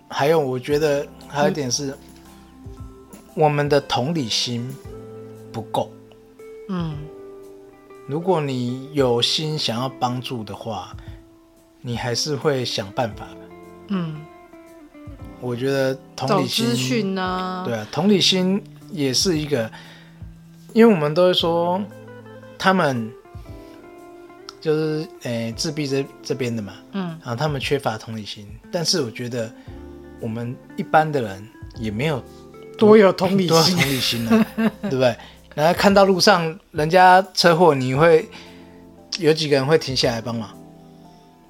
还有我觉得还有一点是，嗯、我们的同理心不够。嗯，如果你有心想要帮助的话。你还是会想办法的。嗯，我觉得同理心，找资讯啊，对啊，同理心也是一个，因为我们都会说他们就是诶、欸、自闭这这边的嘛，嗯，然后他们缺乏同理心，但是我觉得我们一般的人也没有多，多有同理心，多有同理心啊，[LAUGHS] 对不对？然后看到路上人家车祸，你会有几个人会停下来帮忙？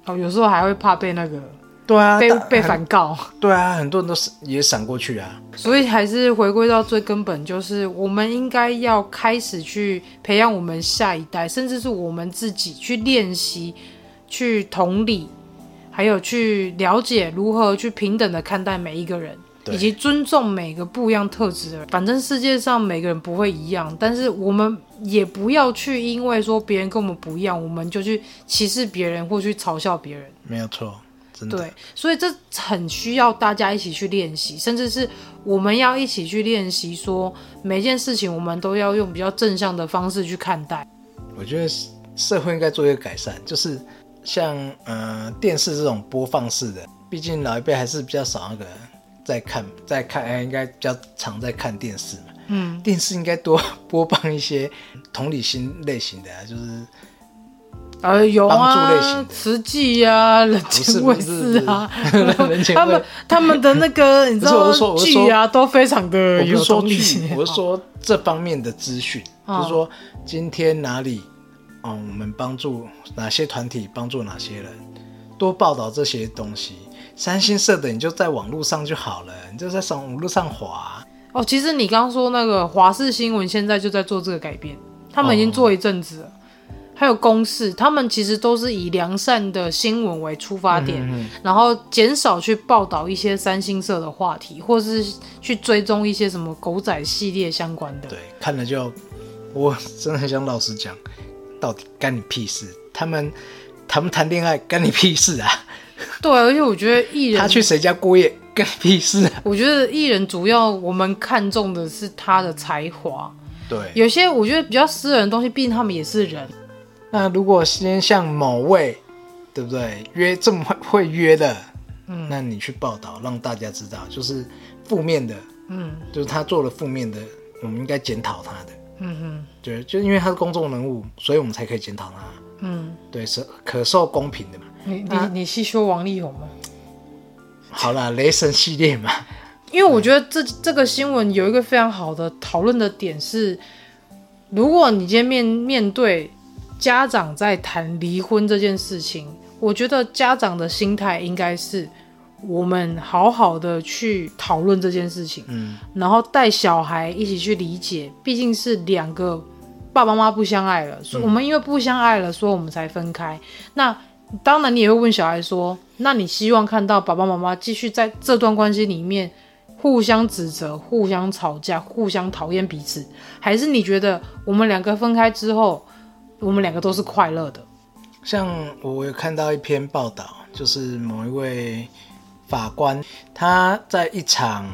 哦，有时候还会怕被那个，对啊，被被反告，对啊，很多人都是也闪过去啊。所以还是回归到最根本，就是我们应该要开始去培养我们下一代，甚至是我们自己去练习，去同理，还有去了解如何去平等的看待每一个人。以及尊重每个不一样特质的人，反正世界上每个人不会一样，但是我们也不要去因为说别人跟我们不一样，我们就去歧视别人或去嘲笑别人。没有错，真的。对，所以这很需要大家一起去练习，甚至是我们要一起去练习，说每件事情我们都要用比较正向的方式去看待。我觉得社会应该做一个改善，就是像呃电视这种播放式的，毕竟老一辈还是比较少那个。在看，在看，哎，应该比较常在看电视嘛。嗯，电视应该多 [LAUGHS] 播放一些同理心类型的啊，就是呃，有啊，帮助类型的，慈济啊，人间卫视啊，他们他们的那个 [LAUGHS] 你知道剧啊，都非常的有同理心。我是说这方面的资讯，哦、就是说今天哪里，嗯，我们帮助哪些团体，帮助哪些人，多报道这些东西。三星社的你就在网络上就好了，你就在网络上滑哦。其实你刚刚说那个华视新闻现在就在做这个改变，他们已经做一阵子了。哦、还有公视，他们其实都是以良善的新闻为出发点，嗯嗯，然后减少去报道一些三星社的话题，或是去追踪一些什么狗仔系列相关的。对，看了就我真的很想老实讲，到底干你屁事？他们谈不谈恋爱干你屁事啊？对，而且我觉得艺人他去谁家过夜，干屁事啊！我觉得艺人主要我们看重的是他的才华。对，有些我觉得比较私人的东西，毕竟他们也是人。那如果先像某位，对不对？约这么会约的，嗯，那你去报道，让大家知道，就是负面的，嗯，就是他做了负面的，我们应该检讨他的。嗯哼，对，就因为他是公众人物，所以我们才可以检讨他。嗯，对，是可受公平的嘛。你你你是说王力宏吗？好啦，雷神系列嘛。因为我觉得这这个新闻有一个非常好的讨论的点是，如果你今天面面对家长在谈离婚这件事情，我觉得家长的心态应该是我们好好的去讨论这件事情，嗯，然后带小孩一起去理解，毕竟是两个爸爸妈妈不相爱了，所以我们因为不相爱了，所以我们才分开。那当然，你也会问小孩说：“那你希望看到爸爸妈妈继续在这段关系里面互相指责、互相吵架、互相讨厌彼此，还是你觉得我们两个分开之后，我们两个都是快乐的？”像我有看到一篇报道，就是某一位法官他在一场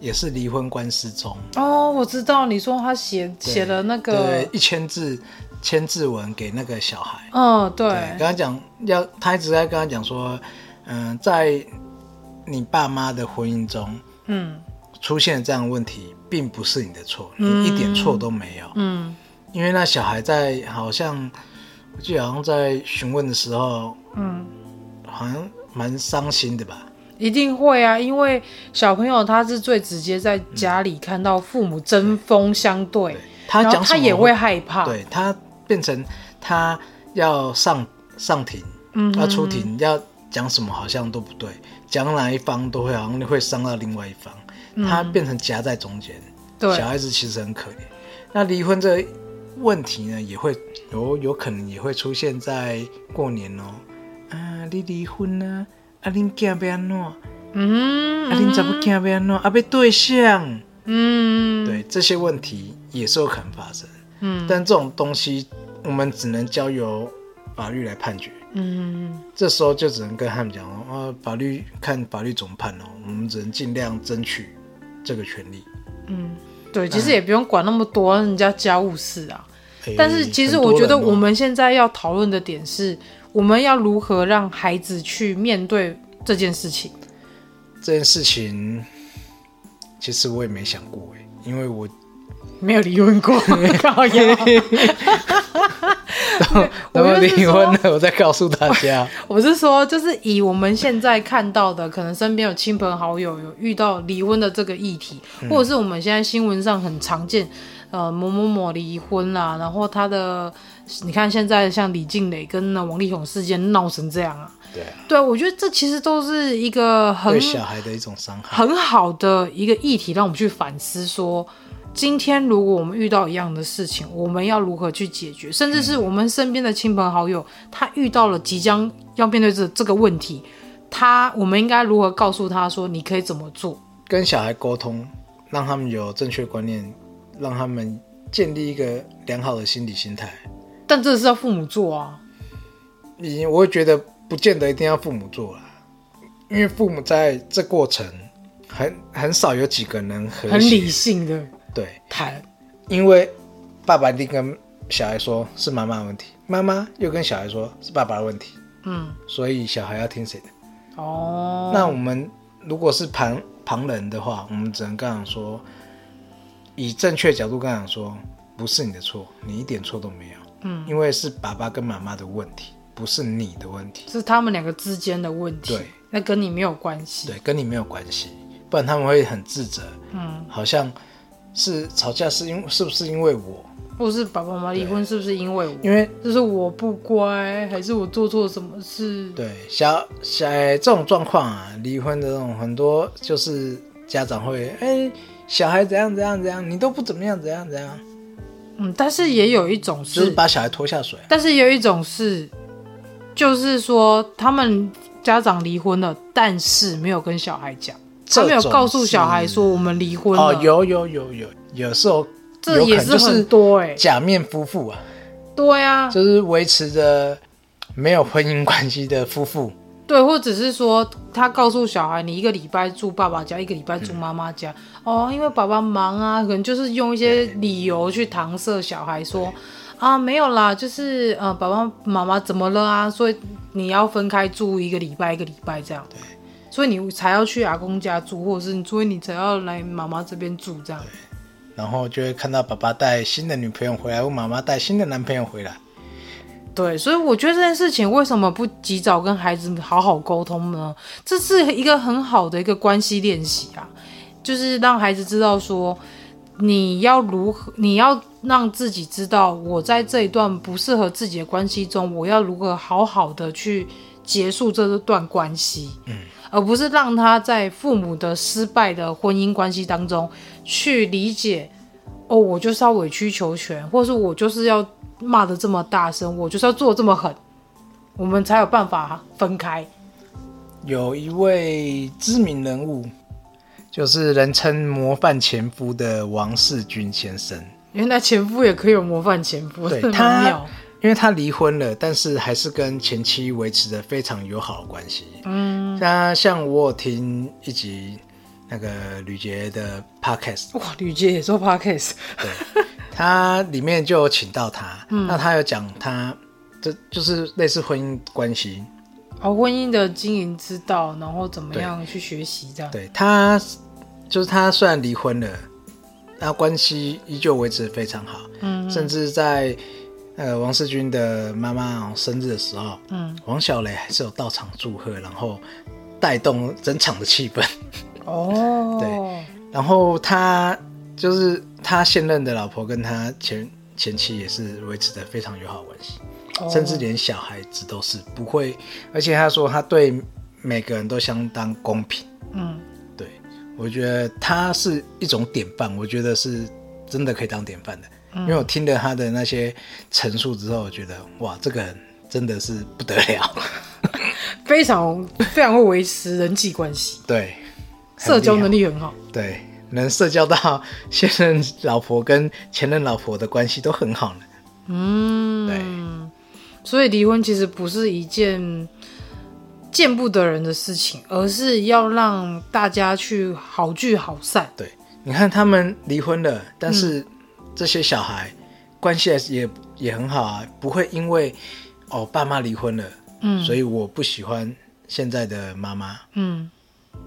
也是离婚官司中。哦，我知道你说他写写了那个对一千字。签字文给那个小孩，嗯，对，跟他讲要，他一直在跟他讲说，嗯、呃，在你爸妈的婚姻中，嗯，出现这样的问题，并不是你的错，嗯、你一点错都没有，嗯，因为那小孩在好像，我记得好像在询问的时候，嗯，好像蛮伤心的吧？一定会啊，因为小朋友他是最直接在家里看到父母针锋相对，他讲他也会害怕，对他。变成他要上上庭，嗯哼要出庭要讲什么好像都不对，讲哪一方都会好像会伤到另外一方，他变成夹在中间。对，小孩子其实很可怜。那离婚这个问题呢，也会有有可能也会出现在过年哦。啊，你离婚啊？啊，恁囝要安怎？嗯，啊，恁怎么囝要安怎？啊，被对象？嗯，对，这些问题也是有可能发生。嗯，但这种东西我们只能交由法律来判决。嗯，这时候就只能跟他们讲哦，啊，法律看法律怎么判哦，我们只能尽量争取这个权利。嗯，对，其实也不用管那么多人家家务事啊。欸、但是其实我觉得我们现在要讨论的点是，我们要如何让孩子去面对这件事情。这件事情，其实我也没想过哎，因为我没有离婚过，[LAUGHS] 靠腰。[LAUGHS] 等我离婚了，我再告诉大家。[LAUGHS] 我是说，就是以我们现在看到的，可能身边有亲朋好友有遇到离婚的这个议题，嗯、或者是我们现在新闻上很常见，呃，某某某离婚啦，然后他的，你看现在像李静蕾跟那王力宏事件闹成这样啊，对啊，对，我觉得这其实都是一个很对小孩的一种伤害，很好的一个议题，让我们去反思说。今天如果我们遇到一样的事情，我们要如何去解决？甚至是我们身边的亲朋好友，他遇到了即将要面对这这个问题，他我们应该如何告诉他说，你可以怎么做？跟小孩沟通，让他们有正确观念，让他们建立一个良好的心理心态。但这是要父母做啊。你我会觉得不见得一定要父母做啦，因为父母在这过程很很少有几个人很理性的。对，谈，因为爸爸一定跟小孩说是妈妈的问题，妈妈又跟小孩说是爸爸的问题，嗯，所以小孩要听谁的？哦，那我们如果是旁旁人的话，我们只能跟他说，以正确角度跟他说，不是你的错，你一点错都没有，嗯，因为是爸爸跟妈妈的问题，不是你的问题，是他们两个之间的问题，对，那跟你没有关系，对，跟你没有关系，不然他们会很自责，嗯，好像。是吵架是因是不是因为我，或是爸爸妈妈离婚是不是因为我？因为就是我不乖，还是我做错什么事？对，小小这种状况啊，离婚的这种很多就是家长会哎、小孩怎样怎样怎样，你都不怎么样怎样怎样。嗯，但是也有一种是，就是把小孩拖下水。但是也有一种是，就是说他们家长离婚了，但是没有跟小孩讲。他没有告诉小孩说我们离婚了。哦，有有有有，有时候这也是很多哎，假面夫妇啊，对啊，就是维持着没有婚姻关系的夫妇。对，或者是说他告诉小孩，你一个礼拜住爸爸家，一个礼拜住妈妈家。嗯、哦，因为爸爸忙啊，可能就是用一些理由去搪塞小孩说啊，没有啦，就是呃，爸爸妈妈怎么了啊？所以你要分开住一个礼拜，一个礼拜这样。对。所以你才要去阿公家住，或者是所以你才要来妈妈这边住这样。然后就会看到爸爸带新的女朋友回来，或妈妈带新的男朋友回来。对，所以我觉得这件事情为什么不及早跟孩子好好沟通呢？这是一个很好的一个关系练习啊，就是让孩子知道说，你要如何，你要让自己知道，我在这一段不适合自己的关系中，我要如何好好的去结束这段关系。嗯。而不是让他在父母的失败的婚姻关系当中去理解，哦，我就是要委曲求全，或是我就是要骂得这么大声，我就是要做这么狠，我们才有办法分开。有一位知名人物，就是人称模范前夫的王世军先生。原来前夫也可以有模范前夫，对，[LAUGHS] 他。因为他离婚了，但是还是跟前妻维持着非常友好的关系。嗯，那像我有听一集那个吕杰的 podcast，哇，吕杰也做 podcast，对，他里面就有请到他，嗯、那他有讲他这就是类似婚姻关系，哦，婚姻的经营之道，然后怎么样去学习这样。对，他就是他虽然离婚了，那关系依旧维持得非常好，嗯，甚至在。呃，王世军的妈妈生日的时候，嗯，王小雷还是有到场祝贺，然后带动整场的气氛。[LAUGHS] 哦，对，然后他就是他现任的老婆跟他前前妻也是维持的非常友好关系。哦甚至连小孩子都是不会。而且他说他对每个人都相当公平。嗯，对，我觉得他是一种典范，我觉得是真的可以当典范的。嗯、因为我听了他的那些陈述之后，我觉得哇，这个人真的是不得了，[LAUGHS] 非常非常会维持人际关系，对，社交能力很好，对，能社交到现任老婆跟前任老婆的关系都很好呢。嗯，对，所以离婚其实不是一件见不得人的事情，而是要让大家去好聚好散。对，你看他们离婚了，但是、嗯。这些小孩关系也也很好啊，不会因为哦爸妈离婚了，嗯，所以我不喜欢现在的妈妈，嗯，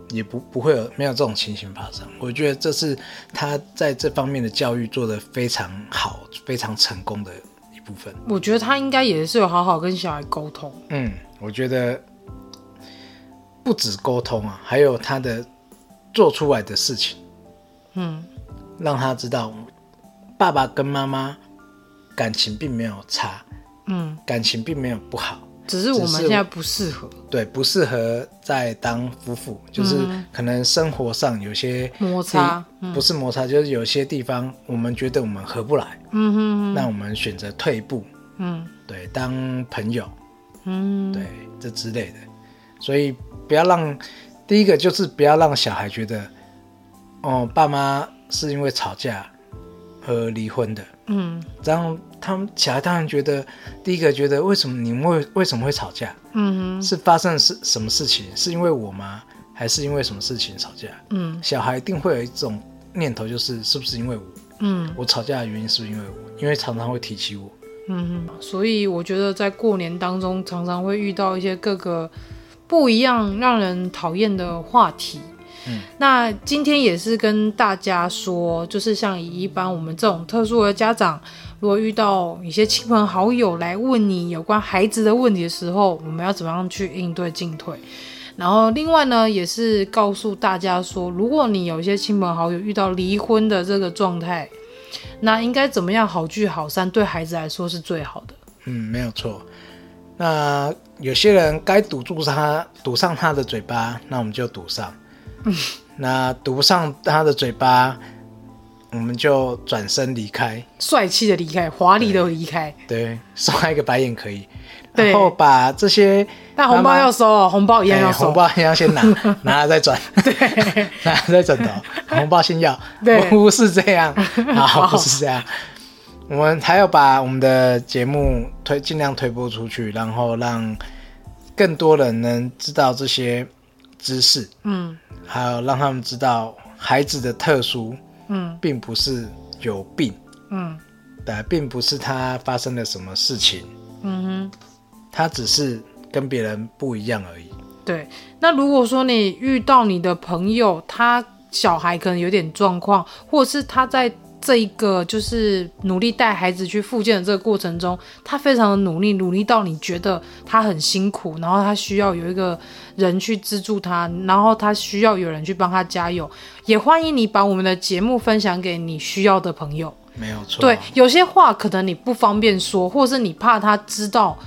也不不会有没有这种情形发生。我觉得这是他在这方面的教育做得非常好、非常成功的一部分。我觉得他应该也是有好好跟小孩沟通。嗯，我觉得不止沟通啊，还有他的做出来的事情，嗯，让他知道。爸爸跟妈妈感情并没有差，嗯，感情并没有不好，只是我们现在不适合，对，不适合再当夫妇，就是可能生活上有些摩擦，不是摩擦，就是有些地方我们觉得我们合不来，嗯哼，那我们选择退一步，嗯，对，当朋友，嗯，对，这之类的，所以不要让第一个就是不要让小孩觉得，哦，爸妈是因为吵架。和离婚的，嗯，然后他们小孩当然觉得，第一个觉得为什么你们为为什么会吵架？嗯哼，是发生是什么事情？是因为我吗？还是因为什么事情吵架？嗯，小孩一定会有一种念头，就是是不是因为我？嗯，我吵架的原因是不是因为我？因为常常会提起我。嗯哼，所以我觉得在过年当中，常常会遇到一些各个不一样、让人讨厌的话题。嗯，那今天也是跟大家说，就是像一般我们这种特殊的家长，如果遇到一些亲朋好友来问你有关孩子的问题的时候，我们要怎么样去应对进退？然后另外呢，也是告诉大家说，如果你有一些亲朋好友遇到离婚的这个状态，那应该怎么样好聚好散，对孩子来说是最好的。嗯，没有错。那有些人该堵住他，堵上他的嘴巴，那我们就堵上。嗯，[LAUGHS] 那堵不上他的嘴巴，我们就转身离开，帅气的离开，华丽的离开。对，对，送他一个白眼可以。然后把这些，那红包要收哦，红包一样要收，红包一样先拿，[LAUGHS] 拿了再转，对，[LAUGHS] 拿了再转头，红包先要，对，不是这样，好，不是这样。我们还要把我们的节目推，尽量推播出去，然后让更多人能知道这些。知识，嗯，还有让他们知道孩子的特殊，嗯，并不是有病，嗯，对，并不是他发生了什么事情，嗯哼，他只是跟别人不一样而已。对，那如果说你遇到你的朋友，他小孩可能有点状况，或者是他在。这一个就是努力带孩子去复健的这个过程中，他非常的努力，努力到你觉得他很辛苦，然后他需要有一个人去资助他，然后他需要有人去帮他加油。也欢迎你把我们的节目分享给你需要的朋友。没有错。对，有些话可能你不方便说，或是你怕他知道。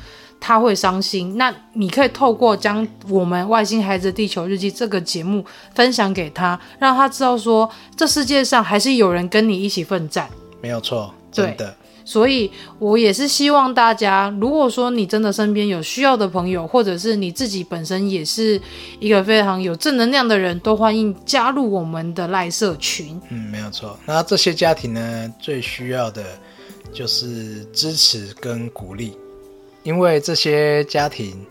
他会伤心，那你可以透过将我们《外星孩子的地球日记》这个节目分享给他，让他知道说，这世界上还是有人跟你一起奋战。没有错，真的。所以我也是希望大家，如果说你真的身边有需要的朋友，或者是你自己本身也是一个非常有正能量的人，都欢迎加入我们的赖社群。嗯，没有错。那这些家庭呢，最需要的就是支持跟鼓励。因为这些家庭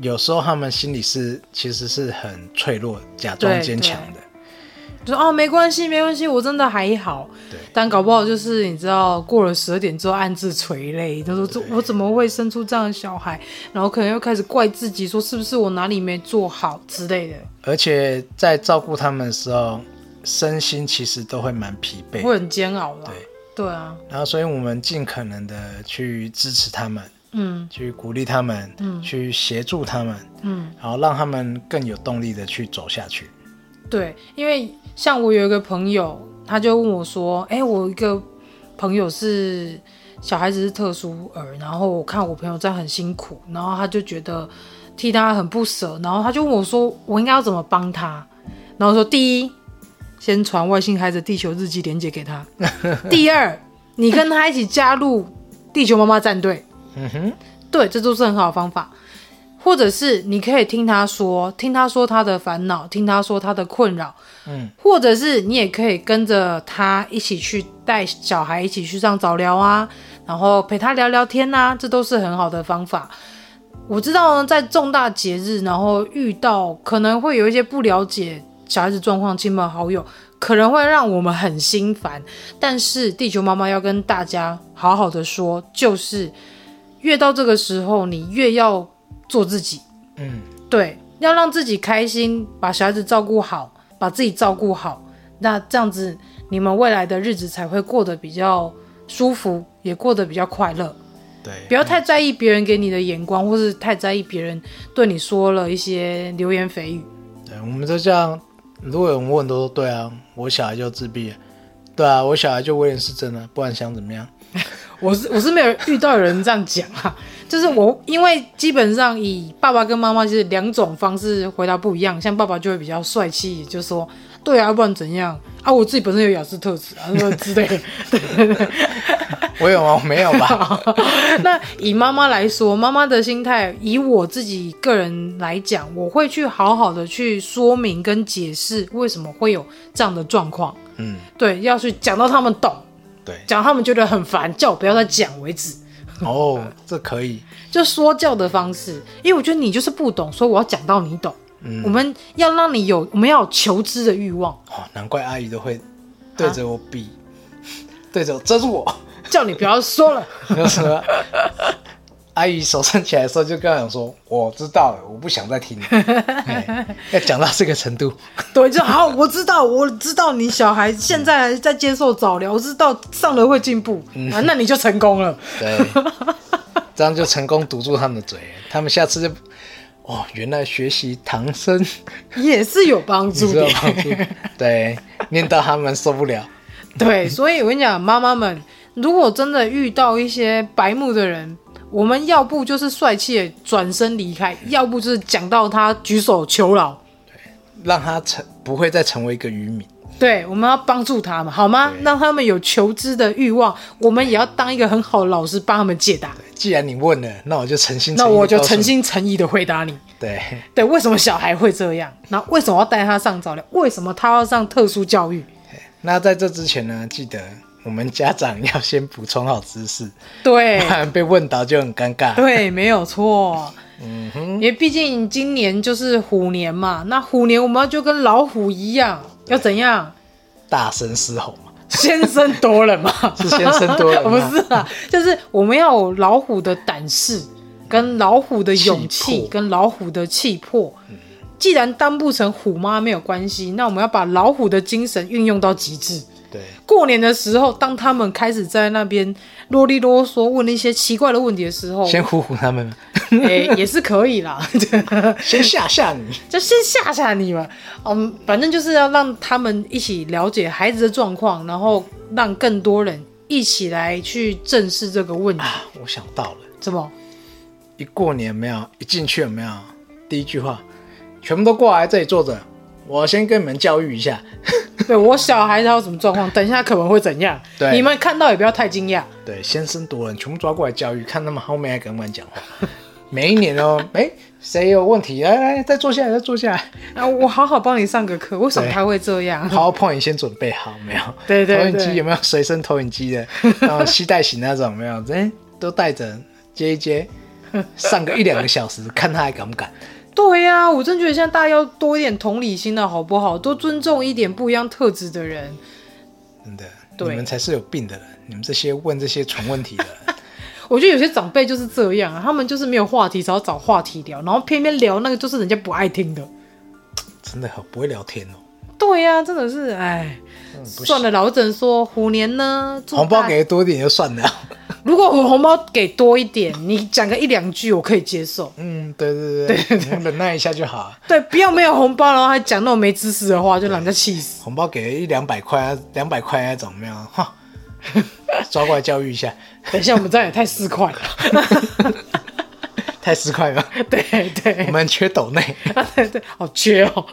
有时候他们心里是其实是很脆弱，假装坚强的，就说哦没关系没关系，我真的还好。对，但搞不好就是你知道过了十二点之后暗自垂泪，他说这我怎么会生出这样的小孩？然后可能又开始怪自己，说是不是我哪里没做好之类的。而且在照顾他们的时候，身心其实都会蛮疲惫，会很煎熬的。对对啊，然后所以我们尽可能的去支持他们。嗯，去鼓励他们，嗯，去协助他们，嗯，然后让他们更有动力的去走下去。对，因为像我有一个朋友，他就问我说：“哎，我一个朋友是小孩子是特殊儿，然后我看我朋友在很辛苦，然后他就觉得替他很不舍，然后他就问我说：“我应该要怎么帮他？”然后说：“第一，先传外星孩子地球日记连接给他；第二，你跟他一起加入地球妈妈战队。”嗯哼，对，这都是很好的方法。或者是你可以听他说，听他说他的烦恼，听他说他的困扰，嗯，或者是你也可以跟着他一起去带小孩一起去上早疗啊，然后陪他聊聊天啊，这都是很好的方法。我知道呢，在重大节日，然后遇到可能会有一些不了解小孩子状况，亲朋好友可能会让我们很心烦，但是地球妈妈要跟大家好好的说，就是越到这个时候，你越要。做自己，嗯，对，要让自己开心，把小孩子照顾好，把自己照顾好，那这样子你们未来的日子才会过得比较舒服，也过得比较快乐。对，不要太在意别人给你的眼光，或是太在意别人对你说了一些流言蜚语。对，我们就这样，如果有人问，都说对啊，我小孩就自闭，对啊，我小孩就威廉斯症了，不然想怎么样？我是我是没有遇到有人这样讲啊。就是我，因为基本上以爸爸跟妈妈就是两种方式回答不一样，像爸爸就会比较帅气，就说对啊，不然怎样啊？我自己本身有雅思特质啊，什么之类的。对对对，我有吗？我没有吧？[LAUGHS] 那以妈妈来说，妈妈的心态，以我自己个人来讲，我会去好好的去说明跟解释为什么会有这样的状况。嗯，对，要去讲到他们懂，对，讲他们觉得很烦，叫我不要再讲为止。哦，[LAUGHS] 这可以，就说教的方式，因为我觉得你就是不懂，所以我要讲到你懂。嗯，我们要让你有，我们要有求知的欲望。哦，难怪阿姨都会对着我比，啊、[LAUGHS] 对着我遮住我，叫你不要说了。[LAUGHS] 阿姨手伸起来的时候，就跟他讲说：“我知道了，我不想再听了。[LAUGHS] 要讲到这个程度，对，就好。我知道，我知道你小孩现在在接受早疗，我知道上了会进步、嗯、啊，那你就成功了。对，这样就成功堵住他们的嘴，他们下次就哦，原来学习唐僧也是有帮助的。对，念到他们受不了。对，所以我跟你讲，妈妈们，如果真的遇到一些白目的人。我们要不就是帅气的转身离开，要不就是讲到他举手求饶，对，让他成不会再成为一个渔民。对，我们要帮助他们，好吗？让他们有求知的欲望，我们也要当一个很好的老师，帮他们解答。既然你问了，那我就诚心诚意，那我就诚心诚意的回答你。对对，为什么小孩会这样？那为什么要带他上早疗？为什么他要上特殊教育？那在这之前呢，记得。我们家长要先补充好知识，对，[LAUGHS] 不然被问到就很尴尬。对，没有错。嗯哼，因为毕竟今年就是虎年嘛，那虎年我们要就跟老虎一样，要怎样？大声嘶吼嘛，先声夺人嘛，[LAUGHS] 是先声夺人？[LAUGHS] 不是啊，就是我们要有老虎的胆识，跟老虎的勇气，跟老虎的气魄。既然当不成虎妈没有关系，那我们要把老虎的精神运用到极致。对，过年的时候，当他们开始在那边啰里啰嗦问一些奇怪的问题的时候，先唬唬他们，哎、欸，也是可以啦，[LAUGHS] 先吓吓你，[LAUGHS] 就先吓吓你嘛。嗯，反正就是要让他们一起了解孩子的状况，然后让更多人一起来去正视这个问题。啊、我想到了，怎么？一过年没有，一进去有没有？第一句话，全部都过来这里坐着，我先跟你们教育一下。[LAUGHS] 对，我小孩他有什么状况？等一下可能会怎样？对，你们看到也不要太惊讶。对，先声夺人，全部抓过来教育，看他们后面还敢不敢讲话。[LAUGHS] 每一年哦，哎，谁有问题？来来，再坐下来，再坐下来。啊，我好好帮你上个课。为什么他会这样？PowerPoint 先准备好没有？[LAUGHS] 对对对。投影机有没有随身投影机的？然后携带型那种没有？哎，都带着接一接，上个一两个小时，看他还敢不敢。对呀、啊，我真觉得现在大家要多一点同理心的好不好？多尊重一点不一样特质的人。真的，你们才是有病的人。你们这些问这些蠢问题的人，[LAUGHS] 我觉得有些长辈就是这样啊，他们就是没有话题，只要找话题聊，然后偏偏聊那个就是人家不爱听的。真的很不会聊天哦。对呀、啊，真的是，哎，算了，老整说虎年呢，红包给的多一点就算了。[LAUGHS] 如果我红包给多一点，你讲个一两句，我可以接受。嗯，对对对对，对忍耐一下就好。对，不要没有红包，然后还讲那种没知识的话，就让人家气死。红包给一两百块啊，两百块那种没有哈。[LAUGHS] 抓过来教育一下。等一下，我们这样也太市侩了，太市侩了。[LAUGHS] 对对，我们缺斗内，对对，好缺哦。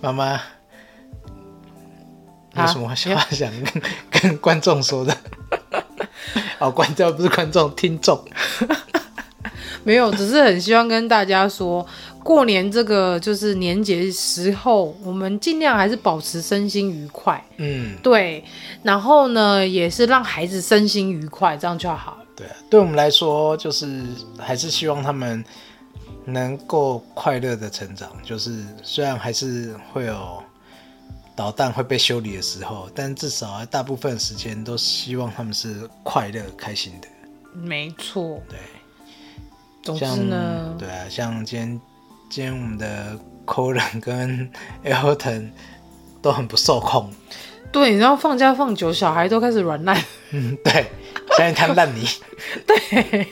妈妈有什么话想跟跟观众说的？哦，观众不是观众，听众。[LAUGHS] 没有，只是很希望跟大家说，过年这个就是年节时候，我们尽量还是保持身心愉快。嗯，对。然后呢，也是让孩子身心愉快，这样就好。对啊，对我们来说，就是还是希望他们能够快乐的成长。就是虽然还是会有导弹会被修理的时候，但至少大部分时间都希望他们是快乐开心的。没错。对。总之呢，对啊，像今天今天我们的 Colin 跟 [LAUGHS] Elton 都很不受控。对，你知道放假放久，小孩都开始软烂。嗯，[LAUGHS] 对，现在摊烂泥。[LAUGHS] 对，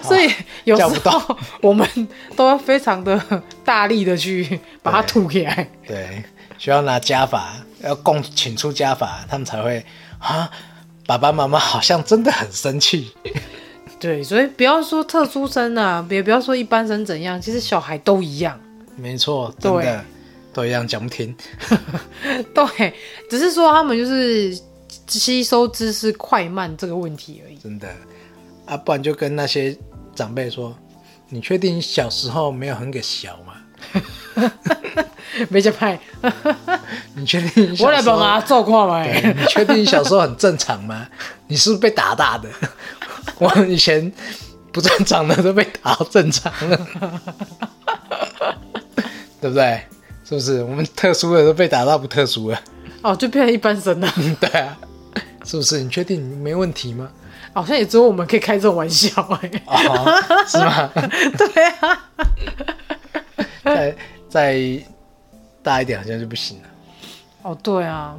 所以有时候我们都要非常的大力的去把它吐起来。对，对，需要拿加法，要供请出家法，他们才会啊，爸爸妈妈好像真的很生气。对，所以不要说特殊生啊，也不要说一般生怎样，其实小孩都一样。没错，真的对都一样，讲不听。[LAUGHS] 对，只是说他们就是吸收知识快慢这个问题而已。真的啊，不然就跟那些长辈说：“你确定小时候没有很给小吗？” [LAUGHS] 没这派。[LAUGHS] 你确定？我来帮他做看嘛。你确定小时候很正常吗？[LAUGHS] 你是不是被打大的？我以前不正常的都被打到正常了，对不对？是不是？我们特殊的都被打到不特殊了，哦，就变成一般生了。对啊，是不是？你确定你没问题吗？好像也只有我们可以开这种玩笑哎、欸哦，是吗？对啊，再 [LAUGHS] 再大一点好像就不行了。哦，对啊。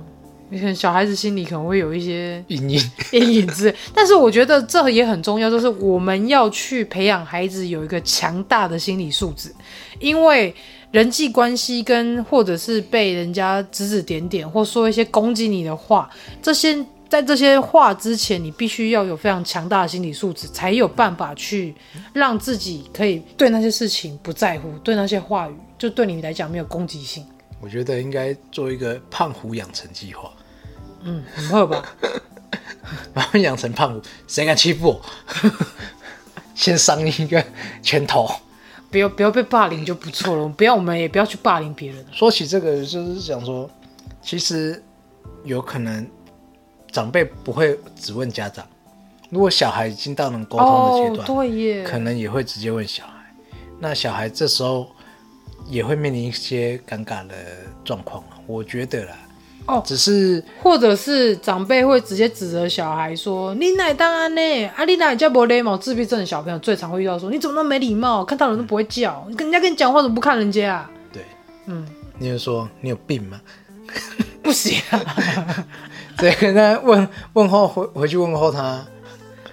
你看小孩子心里可能会有一些阴影、[LAUGHS] 阴影之类，但是我觉得这也很重要，就是我们要去培养孩子有一个强大的心理素质，因为人际关系跟或者是被人家指指点点或说一些攻击你的话，这些在这些话之前，你必须要有非常强大的心理素质，才有办法去让自己可以对那些事情不在乎，对那些话语就对你来讲没有攻击性。我觉得应该做一个胖虎养成计划。嗯，很好吧？[LAUGHS] 把他们养成胖虎，谁敢欺负我？[LAUGHS] 先上一个拳头。不要不要被霸凌就不错了。不要，我们也不要去霸凌别人。说起这个，就是想说，其实有可能长辈不会只问家长，如果小孩已经到能沟通的阶段，哦，对耶，可能也会直接问小孩。那小孩这时候也会面临一些尴尬的状况。我觉得啦。哦，只是，或者是长辈会直接指责小孩说：“你哪当然呢？啊，你哪叫不礼貌？自闭症的小朋友最常会遇到说：你怎么那么没礼貌？看到人都不会叫，跟人家跟你讲话怎么不看人家啊？”对，嗯，你就说你有病吗？不行啊，[LAUGHS] 对，跟他问问候回回去问候他。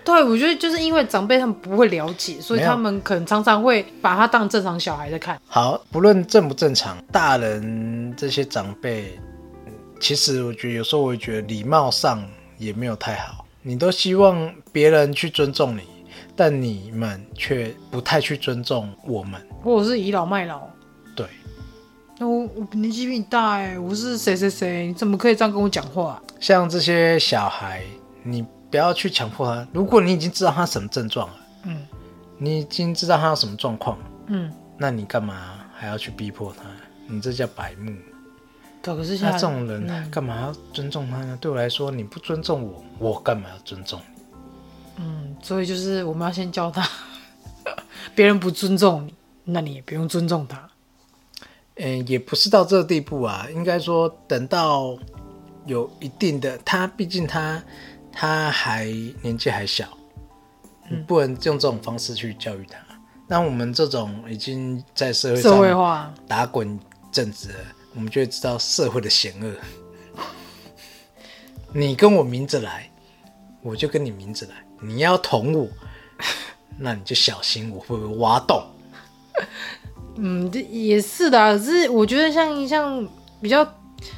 对，我觉得就是因为长辈他们不会了解，所以他们可能常常会把他当正常小孩在看。好，不论正不正常，大人这些长辈。其实我觉得有时候我也觉得礼貌上也没有太好，你都希望别人去尊重你，但你们却不太去尊重我们，或者是倚老卖老。我我年纪比你大哎，我是谁谁谁，你怎么可以这样跟我讲话？像这些小孩，你不要去强迫他。如果你已经知道他什么症状了，嗯，你已经知道他有什么状况，嗯，那你干嘛还要去逼迫他？你这叫白目。可是像这种人，干嘛要尊重他呢？嗯、对我来说，你不尊重我，我干嘛要尊重你？嗯，所以就是我们要先教他，[LAUGHS] 别人不尊重你，那你也不用尊重他。嗯，也不是到这个地步啊。应该说，等到有一定的，他毕竟他他还年纪还小，你不能用这种方式去教育他。那、嗯、我们这种已经在社会上社会化打滚阵子了。我们就会知道社会的险恶。你跟我明着来，我就跟你明着来。你要捅我，[LAUGHS] 那你就小心我会不会挖洞。嗯，这也是的。只是我觉得像像比较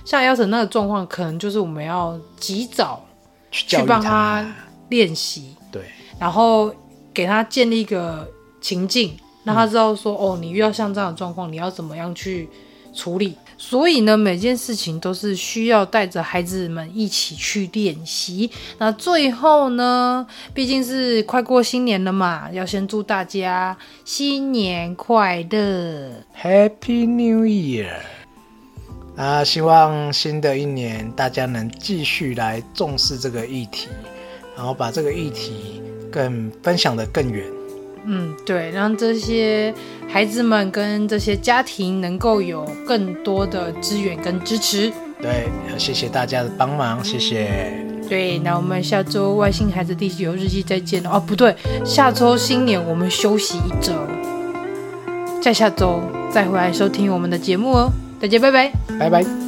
像 Elton 那个状况，可能就是我们要及早去去帮他练习，对，然后给他建立一个情境，让他知道说，嗯、哦，你遇到像这样的状况，你要怎么样去处理。所以呢，每件事情都是需要带着孩子们一起去练习。那最后呢，毕竟是快过新年了嘛，要先祝大家新年快乐，Happy New Year！啊，希望新的一年大家能继续来重视这个议题，然后把这个议题更分享得更远。嗯，对，让这些孩子们跟这些家庭能够有更多的资源跟支持。对，谢谢大家的帮忙，谢谢。对，那我们下周外星孩子地球日记再见了。哦，不对，下周新年我们休息一周，在下周再回来收听我们的节目哦。大家拜拜，拜拜。